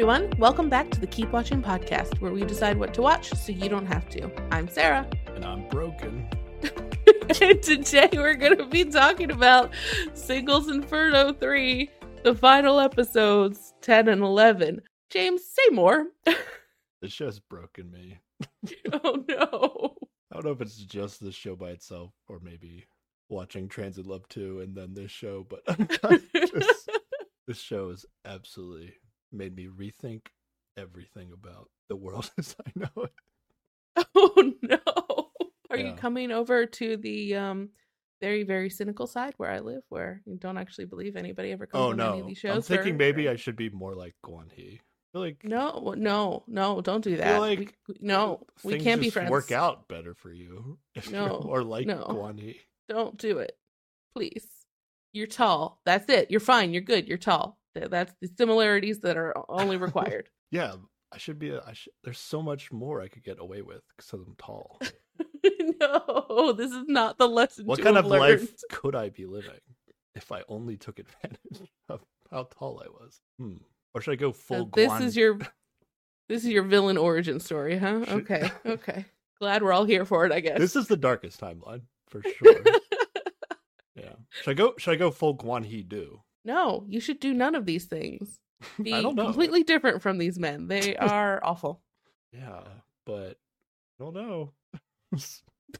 everyone. Welcome back to the Keep Watching podcast, where we decide what to watch so you don't have to. I'm Sarah. And I'm broken. and today we're going to be talking about Singles Inferno 3, the final episodes 10 and 11. James, say more. This show's broken me. oh no. I don't know if it's just this show by itself or maybe watching Transit Love 2 and then this show, but just, this show is absolutely made me rethink everything about the world as I know it. Oh no. Are you coming over to the um very, very cynical side where I live, where you don't actually believe anybody ever comes Oh any no. of these shows? I'm thinking or- maybe or- I should be more like Guan Hee. I like No, no, no, don't do that. like we- no, we can't be friends. work out better for you if No, you're more like no. Guan Hee. Don't do it. Please. You're tall. That's it. You're fine. You're good. You're tall. Th- That's the similarities that are only required. Yeah, I should be. A, I should, there's so much more I could get away with because I'm tall. no, this is not the lesson. what kind of learned. life could I be living if I only took advantage of how tall I was? Hmm. Or should I go So full? this Guan- is your this is your villain origin story, huh? Should- Okay, okay. Glad we're all here for it. I guess. This is the darkest timeline for sure. yeah. Should I go? Should I go full Guan Hee do? No, you should do none of these things. Be I don't know. completely different from these men. They are awful. Yeah, but I don't know.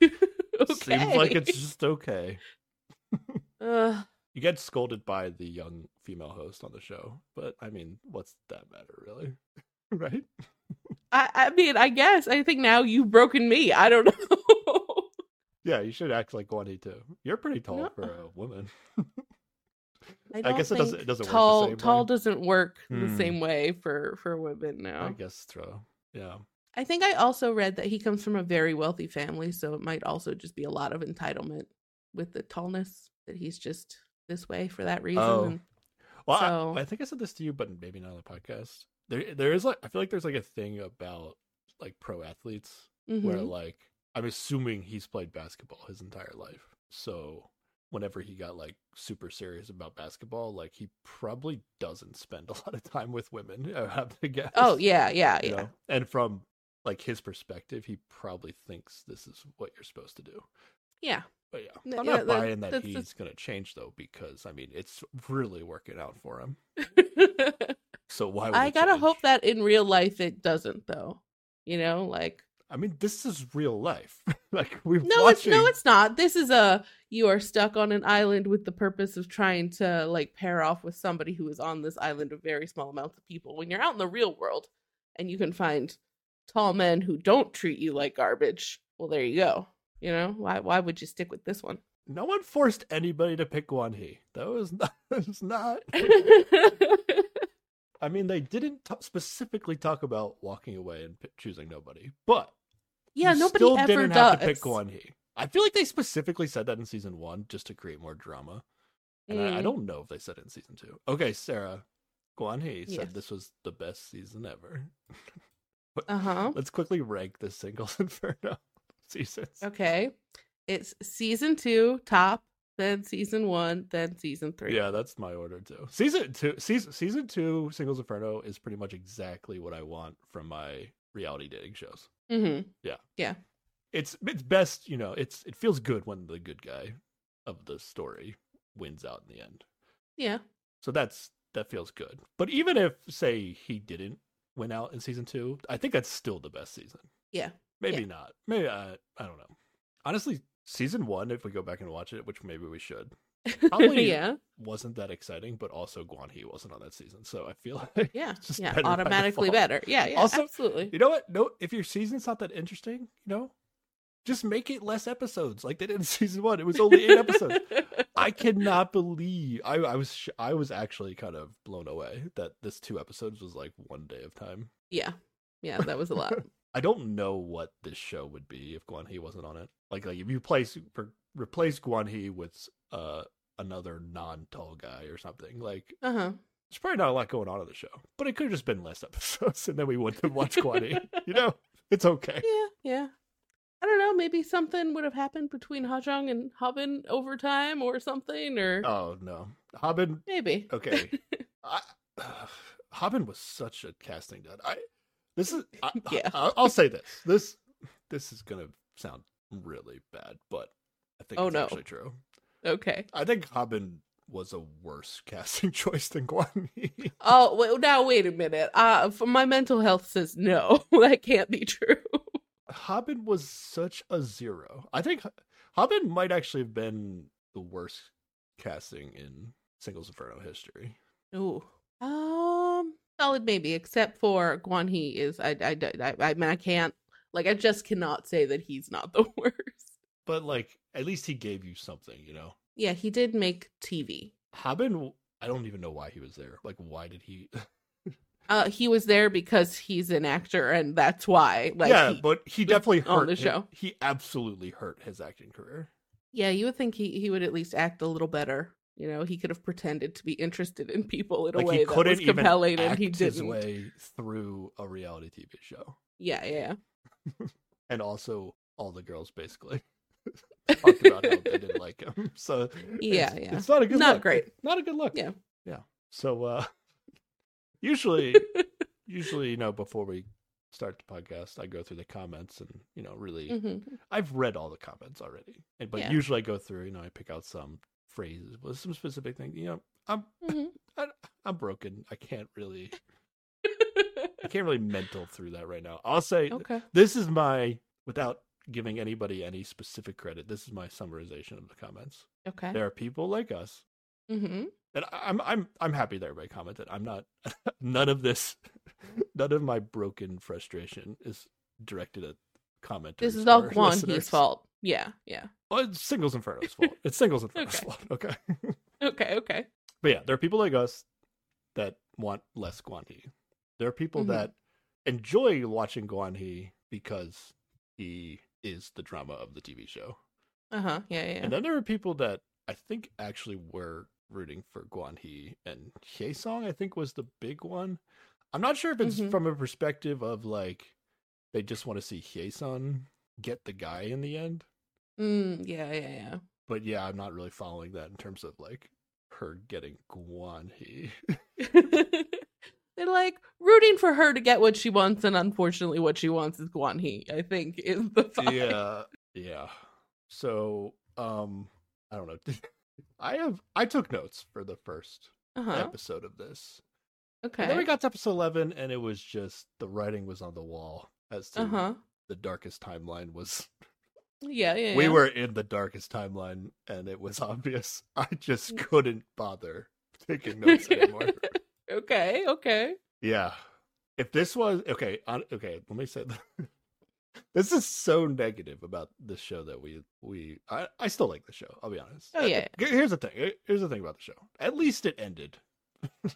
okay. Seems like it's just okay. Ugh. You get scolded by the young female host on the show, but I mean, what's that matter, really? right? I, I mean, I guess. I think now you've broken me. I don't know. Yeah, you should act like Guan Hee too. You're pretty tall No. for a woman. I, I guess it doesn't- it doesn't work the tall, same Tall way. doesn't work the Hmm. same way for for women now. I guess so. Yeah. I think I also read that he comes from a very wealthy family, so it might also just be a lot of entitlement with the tallness that he's just this way for that reason. Oh. and- Well, I- So- I, think I said this to you, but maybe not on the podcast. There, there is like I feel like there's like a thing about like pro athletes where Mhm. like I'm assuming he's played basketball his entire life. So whenever he got like super serious about basketball, like he probably doesn't spend a lot of time with women. I have to guess. Oh yeah, yeah, you yeah. know? And from like his perspective, he probably thinks this is what you're supposed to do. Yeah. But yeah, I'm yeah, not that- buying that that's- he's that's- gonna change though, because I mean it's really working out for him. So why? Would I gotta change? hope that in real life it doesn't though. You know, like I mean, this is real life. like we've no, watching. it's no, it's not. This is a you are stuck on an island with the purpose of trying to like pair off with somebody who is on this island of very small amounts of people. When you're out in the real world and you can find tall men who don't treat you like garbage, well, there you go. You know why? Why would you stick with this one? No one forced anybody to pick Guan Hee. That was not. That was not. I mean, they didn't t- specifically talk about walking away and p- choosing nobody, but yeah, you nobody still ever didn't does. have to pick Guan Hee. I feel like they specifically said that in season one just to create more drama, and I, I Mm. don't know if they said it in season two. Okay, Sarah, Guan Hee said Yes. this was the best season ever. Uh huh. Let's quickly rank the singles inferno seasons. Okay, it's season two top, then season one, then season three. Yeah, that's my order too. Season two, season season two, Singles Inferno is pretty much exactly what I want from my reality dating shows. Mm-hmm. Yeah. Yeah. It's it's best, you know. It's it feels good when the good guy of the story wins out in the end. Yeah. So that's that feels good. But even if say he didn't win out in season two, I think that's still the best season. Yeah. Maybe not. Maybe I I don't know. Honestly, season one, if we go back and watch it, which maybe we should, Probably- yeah. wasn't that exciting. But also, Guan He wasn't on that season, so I feel like Yeah. yeah. better Automatically better. Yeah. Yeah. Also, absolutely. You know what? No, if your season's not that interesting, you know, just make it less episodes, like they did in season one. It was only eight episodes. I cannot believe I, I was sh- I was actually kind of blown away that this two episodes was like one day of time. yeah. Yeah. That was a lot. I don't know what this show would be if Guan He wasn't on it. Like, like if you place re- replace Guan He with uh another non tall guy or something, like Uh huh. there's probably not a lot going on in the show. But it could have just been less episodes, and then we wouldn't have watched Guan You know, it's okay. Yeah. Yeah. I don't know. Maybe something would have happened between Hajong and Habin over time or something, or Oh no, Habin. maybe. Okay, I, Habin was such a casting dud. I this is I, Yeah. I, will say this. This this is gonna sound really bad, but I think Oh, it's no. actually true. Okay. I think Habin was a worse casting choice than Guan Yi. Oh, well, now wait a minute. Uh, for my mental health says no. that can't be true. Habin was such a zero. I think Habin might actually have been the worst casting in Singles Inferno history. Ooh. Um, solid maybe, except for Guan He is. I, I, I, I mean, I can't. Like, I just cannot say that he's not the worst. But like, at least he gave you something, you know. Yeah, he did make TV. Habin, I don't even know why he was there. Like, why did he? Uh, he was there because he's an actor, and that's why. Like, yeah, he- but he definitely on hurt the hi- show. He absolutely hurt his acting career. yeah, you would think he he would at least act a little better. You know, he could have pretended to be interested in people in a Like way that was compelling, and he didn't. way through a reality TV show, Yeah, yeah. and also all the girls basically talked about how they didn't like him. So Yeah, it's, yeah. it's not a good Not look. great. Not a good look. Yeah. yeah. So uh usually, usually you know before we start the podcast, I go through the comments and you know really hmm I've read all the comments already, and but Yeah. usually I go through. You know, I pick out some phrases with some specific thing. You know, I'm hmm I, I'm broken. I can't really I can't really mental through that right now. I'll say okay. this is my without giving anybody any specific credit. This is my summarization of the comments. Okay. There are people like us, Mm-hmm. and I'm I'm I'm happy that everybody commented. I'm not. none of this, none of my broken frustration is directed at commenters. This is all. He's fault. Yeah, yeah. Well, it's Singles Inferno's fault. It's Singles Inferno's Okay. fault. Okay. Okay, okay. But yeah, there are people like us that want less Guan He. There are people Mhm. that enjoy watching Guan He because he is the drama of the TV show. Uh huh. Yeah, yeah. And then there are people that I think actually were rooting for Guan He and Song. I think was the big one. I'm not sure if it's Mhm. from a perspective of like they just want to see Hyesun get the guy in the end. Mm, yeah, yeah, But yeah, I'm not really following that in terms of like her getting Guan He. They're like rooting for her to get what she wants, and unfortunately, what she wants is Guan He. I think is the vibe. yeah yeah so um i don't know i have i took notes for the first Uh huh. episode of this Okay. and then we got to episode 11 and it was just the writing was on the wall as to Uh huh. the darkest timeline was Yeah, yeah. we yeah. were in the darkest timeline and it was obvious i just couldn't bother taking notes anymore okay. Okay. yeah if this was okay on, okay let me say this is so negative about this show that we we I, I still like the show i'll be honest Oh, yeah. Uh, here's the thing here's the thing about the show at least it ended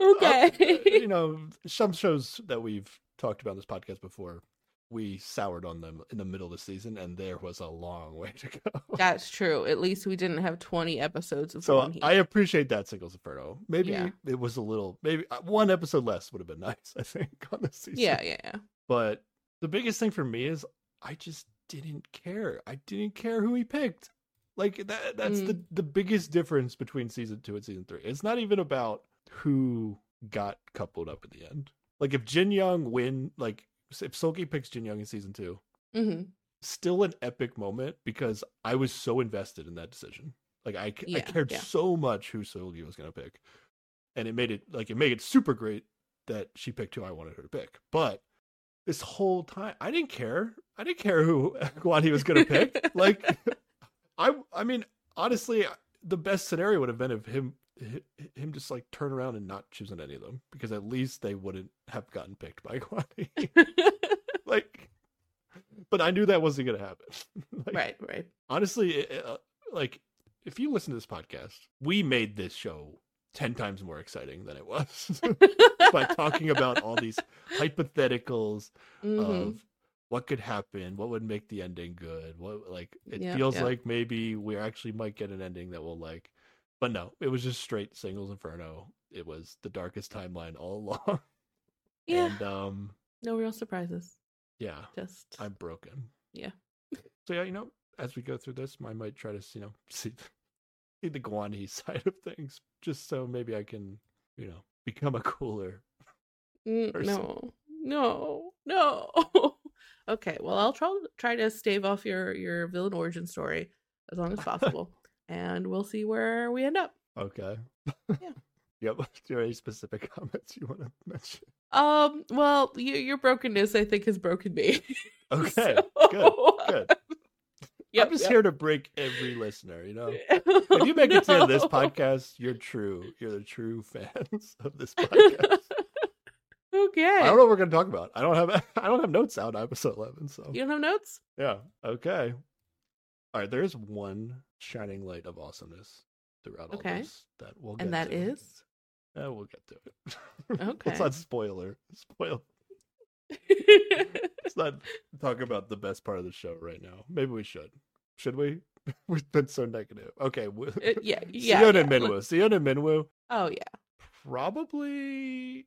okay. Uh, you know some shows that we've talked about this podcast before we soured on them in the middle of the season and there was a long way to go That's true. At least we didn't have 20 episodes of so i appreciate that singles inferno maybe Yeah. it was a little maybe uh, one episode less would have been nice i think on this season Yeah, yeah, yeah. But the biggest thing for me is I just didn't care. I didn't care who he picked. Like that that's the the biggest difference between season 2 and season 3. It's not even about who got coupled up at the end. Like if Jin Young win like if Soki picks Jin Young in season 2, hmm still an epic moment because I was so invested in that decision. Like I, I cared yeah. so much who Sogi was going to pick. And it made it like it made it super great that she picked who I wanted her to pick. But this whole time I didn't care. I didn't care who Guan he was going to pick. like I I mean honestly the best scenario would have been if him hi- him just like turn around and not choosing any of them because at least they wouldn't have gotten picked by Guan Yi. like but I knew that wasn't going to happen. Like, right, right. honestly it- uh, like if you listen to this podcast we made this show 10 times more exciting than it was by talking about all these hypotheticals Mhm. of what could happen what would make the ending good what like it Yeah, feels yeah. like maybe we actually might get an ending that will like but no it was just straight singles inferno it was the darkest timeline all along Yeah. and um no real surprises. yeah Just i'm broken Yeah. so yeah you know as we go through this i might try to you know see see the Guan Yi side of things just so maybe i can you know, become a cooler. Mm, person. no, no, no. okay, well, I'll try try to stave off your your villain origin story as long as possible, and we'll see where we end up. Okay. Yeah. Yep. Do you have any specific comments you want to mention? Um, well, y- your brokenness, I think, has broken me. Okay. So- Good. Good. Yep, I'm just yep. here to break every listener, you know? If you make it to the end of this podcast, you're true. You're the true fans of this podcast. okay. I don't know what we're gonna talk about. I don't have I don't have notes out on episode eleven, so You don't have notes? yeah. Okay. All right, there's one shining light of awesomeness throughout all Okay. this that we'll get And that is? Yeah, we'll get to it. Okay. Let's not spoiler. Spoil. Let's not talk about the best part of the show right now. Maybe we should. Should we? We've been so negative. Okay. we- Uh, yeah, yeah. Sione yeah. Minwoo. Sione Minwoo, Oh, yeah. probably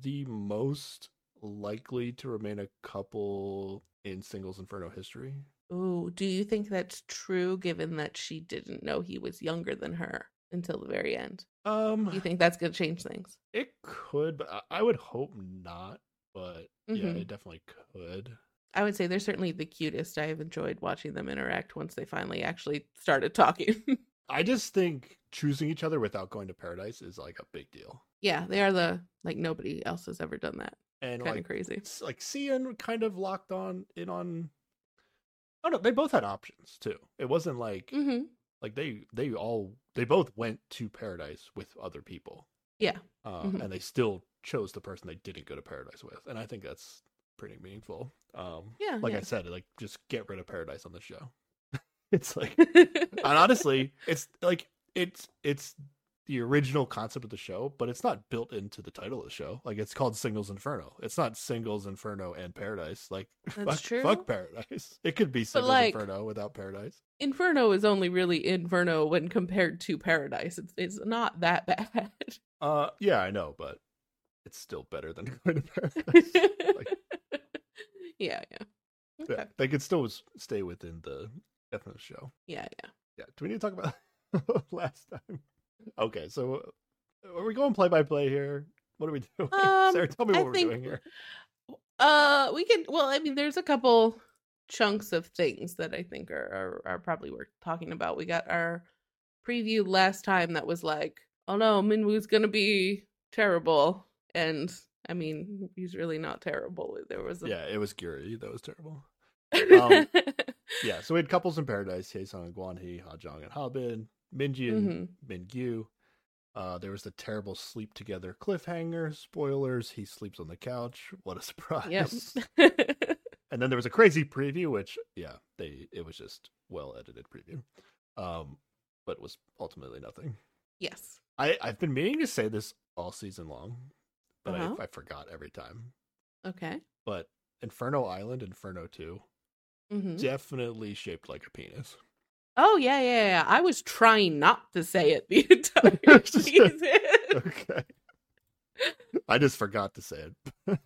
the most likely to remain a couple in singles Inferno history. Ooh, do you think that's true given that she didn't know he was younger than her until the very end? Um, Do you think that's going to change things? it could, but I- would hope not. But yeah, Mhm. it definitely could. I would say they're certainly the cutest. I have enjoyed watching them interact once they finally actually started talking. I just think choosing each other without going to paradise is like a big deal. yeah, they are the like nobody else has ever done that. And Kind of like crazy. it's like Cian kind of locked on in on. Oh no, they both had options too. It wasn't like hmm like they they all they both went to paradise with other people. Yeah. uh, Mhm. and they still chose the person they didn't go to paradise with, and I think that's pretty meaningful. Um, Yeah, like yeah. I said, like just get rid of paradise on the show. it's like, and honestly, it's like it's it's the original concept of the show, but it's not built into the title of the show. Like it's called Singles Inferno. It's not Singles Inferno and Paradise. Like That's fuck, true. fuck Paradise. It could be Singles like- Inferno without Paradise. Inferno is only really Inferno when compared to Paradise. It's it's not that bad. Uh, yeah, I know, but it's still better than going to Paradise. yeah, yeah. Okay. Yeah, they could still stay within the ethno show. Yeah, yeah. Yeah. Do we need to talk about last time? Okay, so are we going play by play here? What are we doing? Um, Sarah, tell me I what we're think- doing here. Uh, we can. Well, I mean, there's a couple chunks of things that I think are are, are probably worth talking about. We got our preview last time that was like, oh no, Minwoo's gonna be terrible, and I mean, he's really not terrible. There was a Yeah, it was Guri. That was terrible. Um, Yeah, so we had couples in paradise: Haesung, and Guanhee, Hajong, and Habin, Minji and Mhm. Mingyu. Uh, there was the terrible sleep together cliffhanger. Spoilers: he sleeps on the couch. What a surprise! Yep. and then there was a crazy preview which yeah they it was just well edited preview um but it was ultimately nothing yes. i i've been meaning to say this all season long but Uh-huh. I, I forgot every time Okay. but inferno island inferno 2 hmm definitely shaped like a penis Oh yeah, yeah, yeah. I was trying not to say it the entire season. okay i just forgot to say it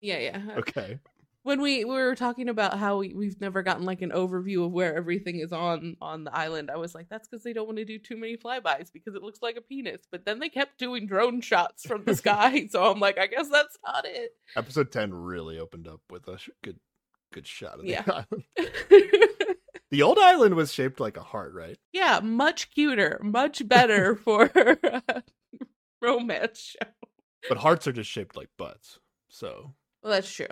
yeah, yeah. okay when we, we were talking about how we, we've never gotten like an overview of where everything is on on the island i was like that's because they don't want to do too many flybys because it looks like a penis but then they kept doing drone shots from the sky so i'm like i guess that's not it episode 10 really opened up with a sh- good good shot of the Yeah. island the old island was shaped like a heart right yeah much cuter much better for a romance show but hearts are just shaped like butts so well that's true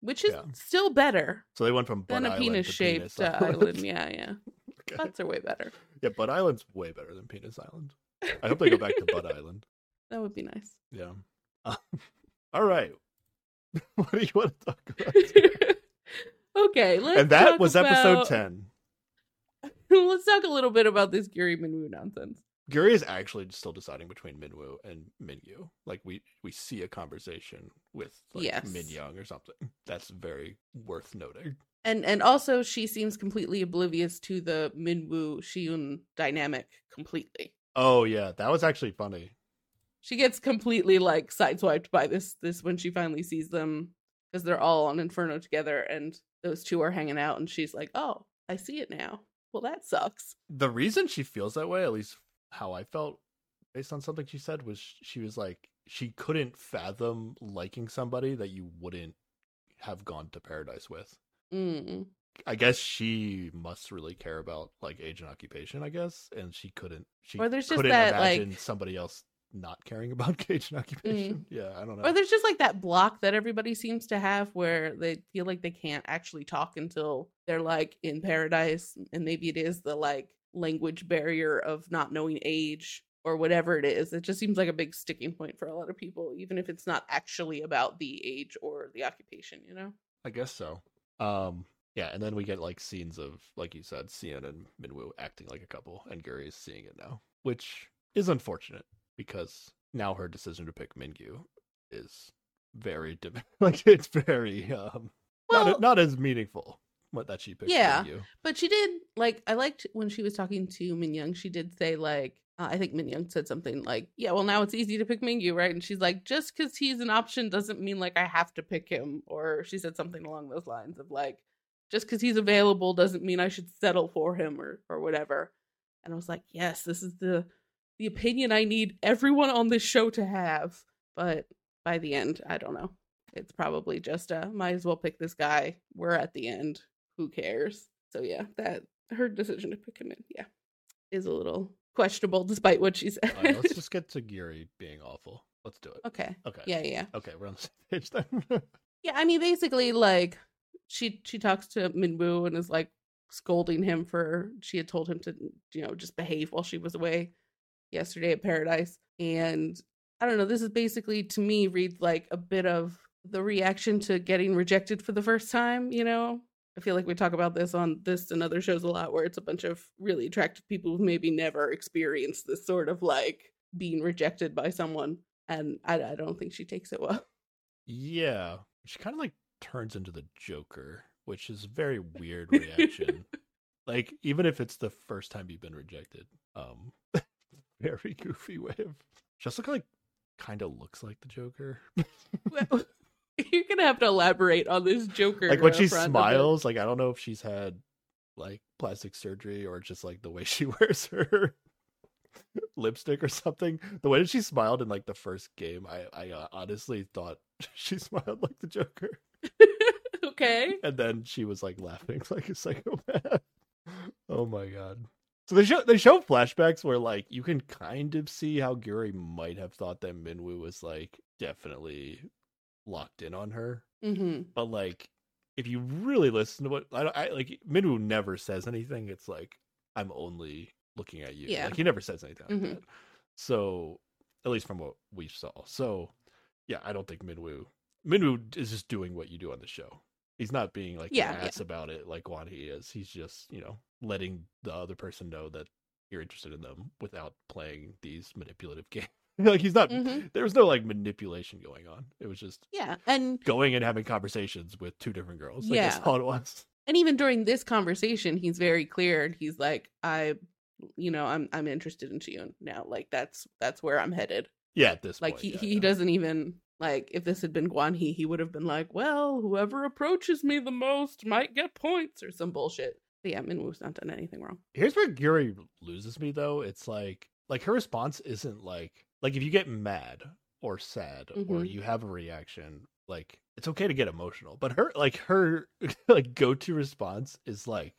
which is Yeah. still better So they went from Butt than a Island penis to shaped Penis uh, island yeah yeah Okay. butts are way better Yeah, Butt Island's way better than Penis Island. I hope they go back to Butt Island. that would be nice Yeah. Um, all right. what do you want to talk about? okay, let's and that was episode 10. let's talk a little bit about this Guri Minwoo nonsense. Guri is actually still deciding between Minwoo and Mingyu. Like we we see a conversation with like Yes. Min Young or something. That's very worth noting. And and also she seems completely oblivious to the Minwoo Shiun dynamic completely. Oh yeah, that was actually funny. She gets completely like sideswiped by this this when she finally sees them because they're all on Inferno together and those two are hanging out and she's like, "Oh, I see it now." Well, that sucks. The reason she feels that way, at least how I felt, based on something she said was she was like she couldn't fathom liking somebody that you wouldn't have gone to paradise with. Mm. I guess she must really care about like age and occupation, I guess, and she couldn't she Or there's just couldn't that, imagine like- somebody else not caring about age and occupation. Yeah, I don't know. Or there's just like that block that everybody seems to have where they feel like they can't actually talk until they're like in paradise. And maybe it is the like language barrier of not knowing age or whatever it is. It just seems like a big sticking point for a lot of people, even if it's not actually about the age or the occupation, you know? I guess so. Um, yeah, and then we get like scenes of, like you said, Cian and Minwoo acting like a couple, and Guri is seeing it now, which is unfortunate because now her decision to pick Mingyu is very like it's very um Well, not not as meaningful. What that she picked Yeah. Mingyu. But she did like I liked when she was talking to Min Young. She did say like uh, I think Min Young said something like, "Yeah, well now it's easy to pick Mingyu, right?" And she's like, "Just because he's an option doesn't mean like I have to pick him." Or she said something along those lines of like, "Just because he's available doesn't mean I should settle for him or or whatever." And I was like, "Yes, this is the the opinion I need everyone on this show to have." But by the end, I don't know. It's probably just uh might as well pick this guy. We're at the end. Who cares? So yeah, that her decision to pick him in, yeah, is a little questionable despite what she said. Right, let's just get to Guri being awful. Let's do it. okay. Okay. Yeah, yeah. Okay, we're on the same page then. Yeah, I mean basically like she she talks to Minwoo and is like scolding him for she had told him to, you know, just behave while she was away yesterday at Paradise. And I don't know, this is basically to me reads like a bit of the reaction to getting rejected for the first time, you know? I feel like we talk about this on this and other shows a lot where it's a bunch of really attractive people who've maybe never experienced this sort of like being rejected by someone. And I, I don't think she takes it well. Yeah, she kind of like turns into the Joker, which is a very weird reaction. like even if it's the first time you've been rejected, um, very goofy way of just look like kind of looks like the Joker. Well, You're gonna have to elaborate on this Joker. like when she front of it. smiles, like I don't know if she's had like plastic surgery or just like the way she wears her lipstick or something. The way that she smiled in like the first game, I I uh, honestly thought she smiled like the Joker. okay. and then she was like laughing like a psychopath. oh my god. So they show they show flashbacks where like you can kind of see how Guri might have thought that Minwoo was like definitely locked in on her, hmm but like if you really listen to what I, I like Minwoo never says anything. It's like I'm only looking at you. Yeah. Like he never says anything like Mhm. that. So at least from what we saw. So yeah, I don't think Minwoo Minwoo is just doing what you do on the show. He's not being like Yeah, an yeah. ass about it like Guan He is. He's just, you know, letting the other person know that you're interested in them without playing these manipulative games. like he's not Mhm. there was no like manipulation going on. It was just Yeah, and going and having conversations with two different girls. Like, that's Yeah. all it was. and even during this conversation, he's very clear. and He's like, I, you know, I'm I'm interested in Chiyun now. Like that's that's where I'm headed. Yeah, at this Like point. he yeah, he yeah. doesn't even like if this had been Guan He, he would have been like, well, whoever approaches me the most might get points or some bullshit. But yeah, Minwoo's not done anything wrong. Here's where Guri loses me though. It's like like her response isn't like like if you get mad or sad or Mhm. you have a reaction, like it's okay to get emotional. But her like her like go to response is like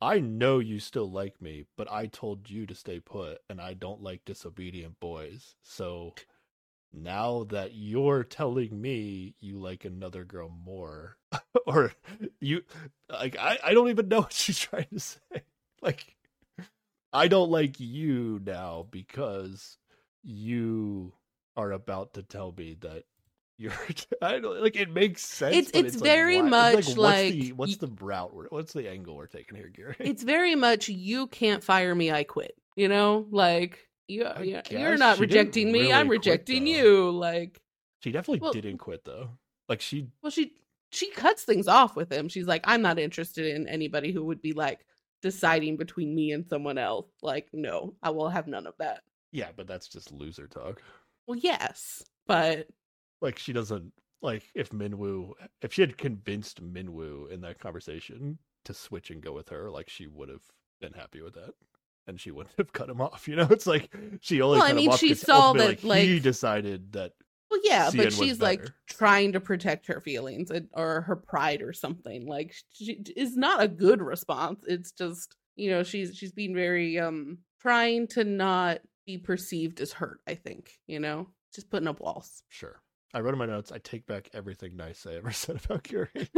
I know you still like me, but I told you to stay put and I don't like disobedient boys. So now that you're telling me you like another girl more or you like I, I don't even know what she's trying to say like i don't like you now because you are about to tell me that you're i don't like it makes sense It's- it's like, very why- much what's the, like what's y- the route we're, what's the angle we're taking here gary It's very much you can't fire me, I quit. You know, like you, you you're not rejecting me, I'm really quit, rejecting you. Like, she definitely Well- didn't quit though like she well, she she cuts things off with him. She's like, I'm not interested in anybody who would be like deciding between me and someone else. Like, no, I will have none of that. yeah but that's just loser talk Well, yes, but like she doesn't like if Minwoo if she had convinced Minwoo in that conversation to switch and go with her, like she would have been happy with that. And she wouldn't have cut him off. You know, it's like she only. Well, I mean, she saw that, like- he decided that Well, yeah, but she's like trying to protect her feelings and- or her pride or something. Like, she is not a good response. It's just you know she's she's being very um trying to not be perceived as hurt. I think you know just putting up walls. sure. I wrote in my notes. I take back everything nice I ever said about Guri.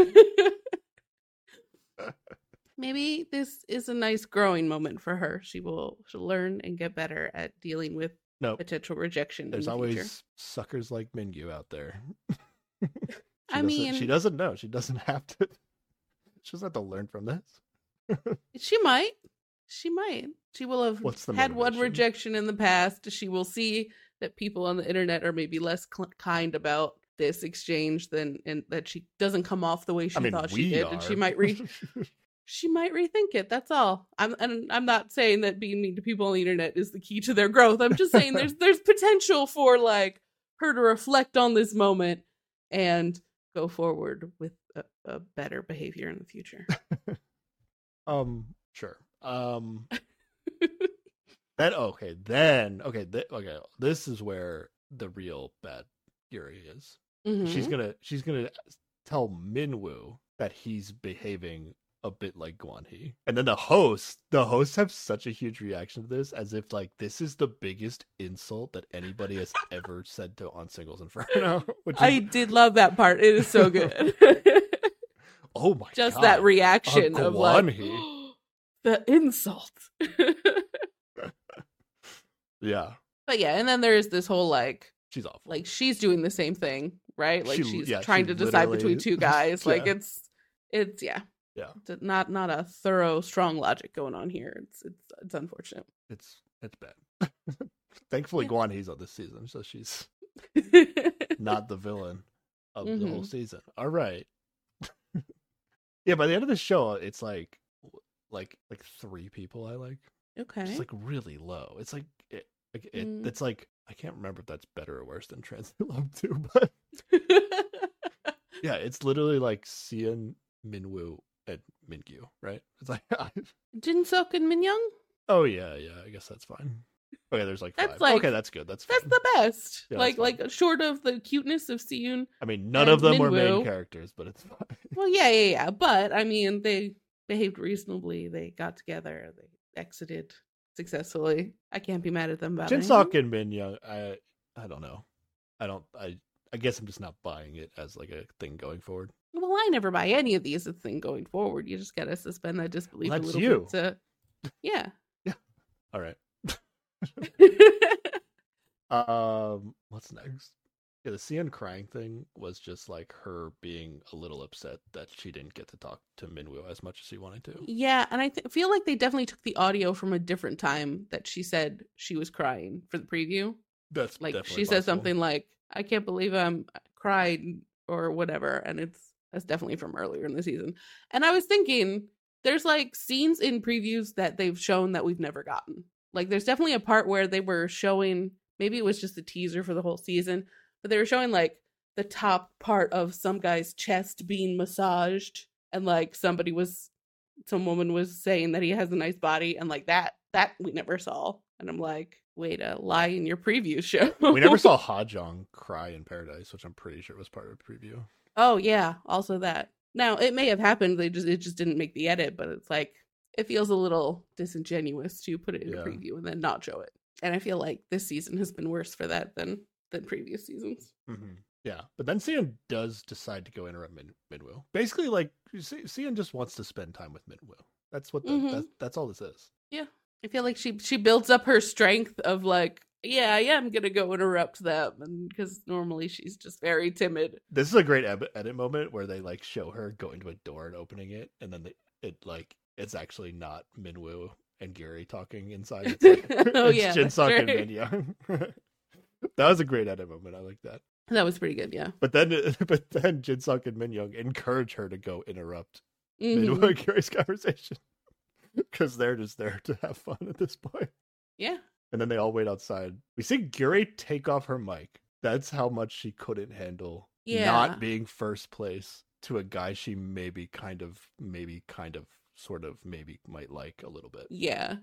Maybe this is a nice growing moment for her. She will she'll learn and get better at dealing with No, potential rejection. there's in the always future. suckers like Mingyu out there. She I doesn't- mean- she doesn't know. She doesn't have to. She doesn't have to learn from this. She might. She might. She will have had one rejection in the past. She will see that people on the internet are maybe less cl- kind about this exchange than and that she doesn't come off the way she I mean, thought she did, are. and she might re she might rethink it. That's all. I'm and I'm not saying that being mean to people on the internet is the key to their growth. I'm just saying there's there's potential for like her to reflect on this moment and go forward with a, a better behavior in the future. um, sure. Um, then okay, then okay, th- okay. This is where the real bad Guri is. She's Mhm. gonna she's gonna tell Minwoo that he's behaving a bit like Guan He. And then the host, the hosts have such a huge reaction to this as if like this is the biggest insult that anybody has ever said to on Singles Inferno. Which is, I did love that part. It is so good. oh my Just god. that reaction of like Guanhi. the insult. Yeah. but yeah, and then there is this whole like She's awful. like she's doing the same thing, right? Like She- she's yeah, trying she to decide between two guys. Like it's it's yeah. Yeah. Not not a thorough strong logic going on here. It's it's it's unfortunate. It's it's bad. Thankfully Yeah. Guan He's on this season, so she's not the villain of the Mm-hmm. whole season. All right. yeah, by the end of the show, it's like like like three people I like. okay. It's like really low. It's like it, like it, Mm. it's like I can't remember if that's better or worse than Transit Love 2, but yeah, it's literally like Cian, Minwoo, and Mingyu, right? It's like Jinsuk and Min Minyoung? oh yeah, yeah, I guess that's fine. Okay, there's like That's five. like- okay, that's good. That's That's fine. the best. Yeah, like like short of the cuteness of Siyun. I mean, none of them were main characters, but it's fine. Well, yeah, yeah, yeah. But I mean, they behaved reasonably. They got together. They exited successfully. I can't be mad at them about it. Jinsok and Min Young, I I don't know. I don't I I guess I'm just not buying it as like a thing going forward. Well, I never buy any of these a thing going forward. You just gotta suspend that disbelief Well, a little you. bit. To, yeah. yeah. All right. Um what's next? Yeah, the Cian crying thing was just like her being a little upset that she didn't get to talk to Minwoo as much as she wanted to. yeah, and I th- feel like they definitely took the audio from a different time that she said she was crying for the preview. That's Like she says something like, "I can't believe I'm I cried" or whatever, and it's that's definitely from earlier in the season. And I was thinking, there's like scenes in previews that they've shown that we've never gotten. Like there's definitely a part where they were showing, maybe it was just a teaser for the whole season, but they were showing like the top part of some guy's chest being massaged, and like somebody was, some woman was saying that he has a nice body, and like that that we never saw. And I'm like, way to lie in your preview show. we never saw Hajong cry in Paradise, which I'm pretty sure was part of the preview. Oh yeah, also that. Now it may have happened. They just it just didn't make the edit, but it's like it feels a little disingenuous to put it in Yeah. a preview and then not show it. And I feel like this season has been worse for that than than previous seasons. hmm Yeah, but then Cian does decide to go interrupt Min- Minwoo. Basically, like Cian just wants to spend time with Minwoo. That's what the, Mhm. that's, that's all this is. Yeah, I feel like she she builds up her strength of like, yeah, I am gonna go interrupt them, and because normally she's just very timid. This is a great edit moment where they like show her going to a door and opening it, and then they, it like it's actually not Minwoo and Guri talking inside. It's like, Oh, it's yeah, Jin that's and right. Min Young. that was a great edit moment. I like that. That was pretty good, yeah. But then, but then Jin Suk and Min Young encourage her to go interrupt Mhm. Minwoo and Guri's conversation because they're just there to have fun at this point. Yeah. And then they all wait outside. We see Guri take off her mic. That's how much she couldn't handle Yeah. not being first place to a guy she maybe kind of, maybe kind of, sort of, maybe might like a little bit. Yeah.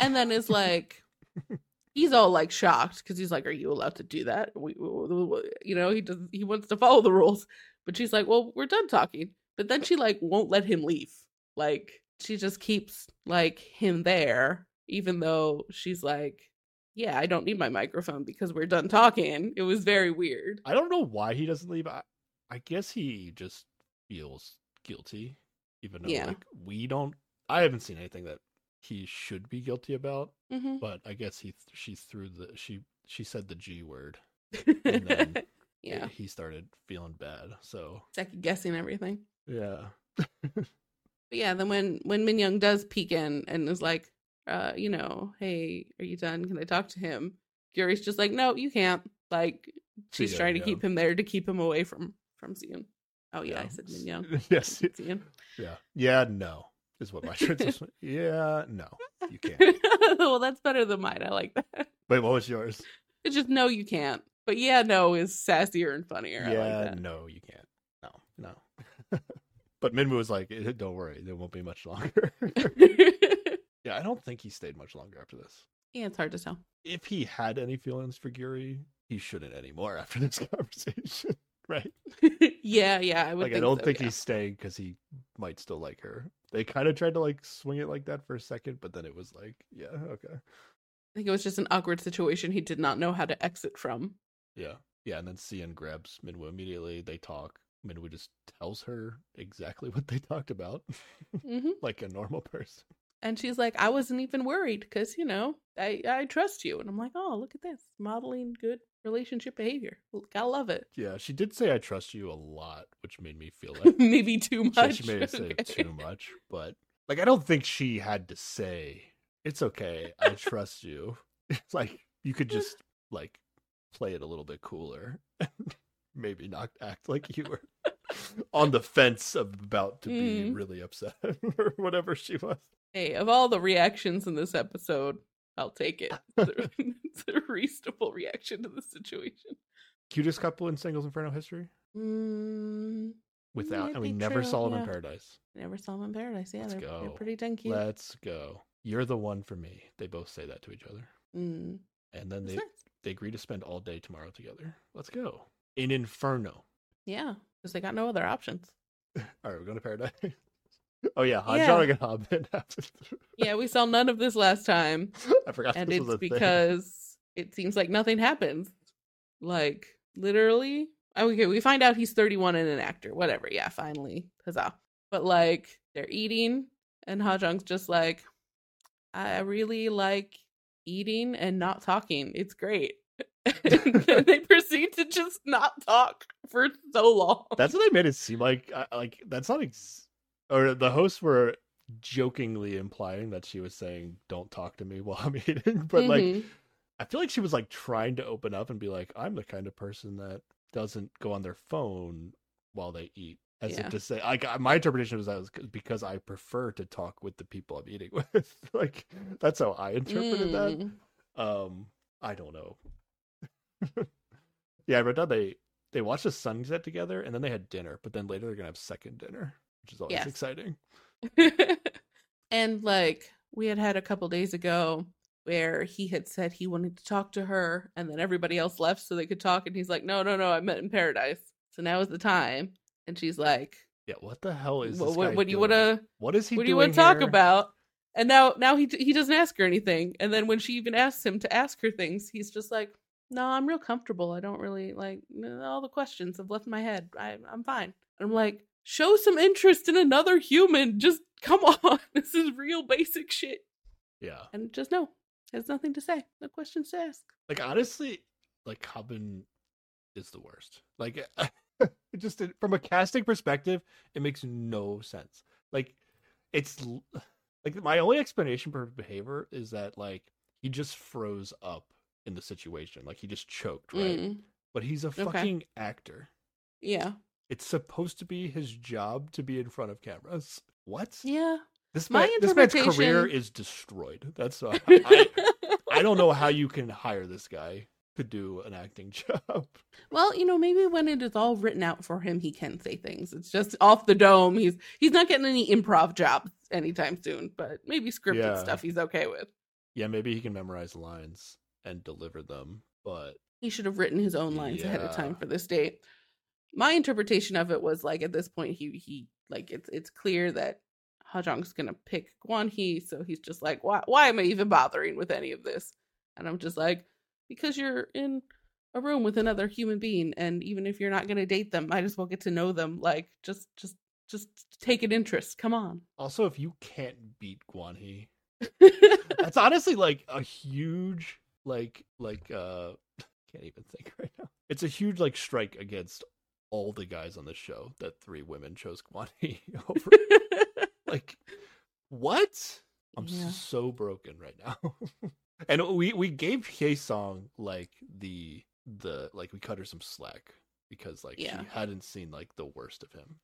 and then is like he's all like shocked because he's like are you allowed to do that we- we- you know he does he wants to follow the rules but she's like well we're done talking but then she like won't let him leave like she just keeps like him there even though she's like yeah i don't need my microphone because we're done talking it was very weird I don't know why he doesn't leave. I, I guess he just feels guilty, even though Yeah. like we don't. I haven't seen anything that he should be guilty about, hmm but I guess he she threw the she she said the G word. And then yeah he started feeling bad. So second guessing everything yeah, But yeah, then when when Min Young does peek in and is like, uh, you know, hey, are you done? Can I talk to him? Guri's just like, no, you can't. Like she's trying to keep him there to keep him away from from Seon. Oh yeah, I Yeah. said Min Young. yes, Seon. yeah, yeah. No, is what my translation. yeah, no, you can't. well, that's better than mine. I like that. Wait, what was yours? It's just no, you can't. But yeah, no is sassier and funnier. I yeah, like no, you can't. No, no. but Minwoo was like, "Eh, "Don't worry, there won't be much longer." Yeah, I don't think he stayed much longer after this. yeah, it's hard to tell. If he had any feelings for Guri, he shouldn't anymore after this conversation, right? yeah, yeah, I would. Like, I don't so, think yeah. he's staying because he might still like her. They kind of tried to like swing it like that for a second, but then it was like, yeah, okay, I think it was just an awkward situation he did not know how to exit from. yeah, yeah. And then Cian grabs Minwoo immediately. They talk. Minwoo just tells her exactly what they talked about, hmm like a normal person. And she's like, I wasn't even worried because, you know, I, I trust you. And I'm like, oh, look at this. Modeling good relationship behavior. Gotta love it. Yeah, she did say "I trust you" a lot, which made me feel like Maybe too much. she made it say Okay. too much. But like, I don't think she had to say "It's okay, I trust you." It's like you could just like play it a little bit cooler, maybe not act like you were on the fence of about to be Mhm. really upset or whatever she was. Hey, of all the reactions in this episode, I'll take it. it's a reasonable reaction to the situation. Cutest couple in singles inferno history. Mm, Without, Might and we never true, saw them yeah. in paradise. never saw them in paradise. Yeah, Let's they're, they're go. pretty dang cute. Let's go. You're the one for me. They both say that to each other. Mm, And then that's they, nice. they agree to spend all day tomorrow together. Let's go. In Inferno. Yeah, because they got no other options. All right, we're going to Paradise. oh, yeah. Yeah. And Habin. Yeah, we saw none of this last time. I forgot and this it's a thing. because it seems like nothing happens. Like literally, oh, okay, we find out he's 31 and an actor. Whatever, yeah, finally, huzzah! But like, they're eating, and Hajong's just like, I really like eating and not talking. It's great. and they proceed to just not talk for so long. That's what they made it seem like. Like, that's not. Ex- or the hosts were jokingly implying that she was saying, don't talk to me while I'm eating. But, like, Mhm. I feel like she was like trying to open up and be like, I'm the kind of person that doesn't go on their phone while they eat. As Yeah. if to say, like, my interpretation was that was 'cause- because I prefer to talk with the people I'm eating with. like, that's how I interpreted that. Mm. Um, I don't know. yeah, I wrote down they they watched the sunset together and then they had dinner, but then later they're gonna have second dinner, which is always Yes. exciting. and like we had had a couple days ago where he had said he wanted to talk to her and then everybody else left so they could talk and he's like no no no i met in paradise. So now is the time. And she's like Yeah, what the hell is what, this what, guy what do you want to What is he what do you want to talk about? And now now he he doesn't ask her anything. And then when she even asks him to ask her things he's just like no i'm real comfortable. I don't really like all the questions have left my head. I, i'm fine. And i'm like show some interest in another human just come on this is real basic shit Yeah. and just no has nothing to say no questions to ask Like honestly, like Habin is the worst. Like just from a casting perspective, it makes no sense. Like it's like my only explanation for his behavior is that like he just froze up in the situation. Like he just choked, right? Mm, But he's a Okay. fucking actor. yeah It's supposed to be his job to be in front of cameras. What? yeah This My man, this man's career is destroyed. That's uh, I, I don't know how you can hire this guy to do an acting job. well you know maybe when it is all written out for him he can say things it's just off the dome he's he's not getting any improv jobs anytime soon but maybe scripted Yeah. stuff he's okay with yeah, maybe he can memorize lines and deliver them, but He should have written his own lines ahead of time for this date. My interpretation of it was like at this point he he like it's it's clear that Hajong's gonna pick Guan Hee, so he's just like, why why am I even bothering with any of this? And I'm just like, because you're in a room with another human being, and even if you're not gonna date them, might as well get to know them. Like just just just take an interest. Come on. also if you can't beat Guan Hee, that's honestly like a huge like like uh can't even think right now. It's a huge like strike against all the guys on the show that three women chose Hee over. like what? I'm Yeah. so broken right now. and we we gave Hye Song like the the like we cut her some slack because like Yeah. she hadn't seen like the worst of him.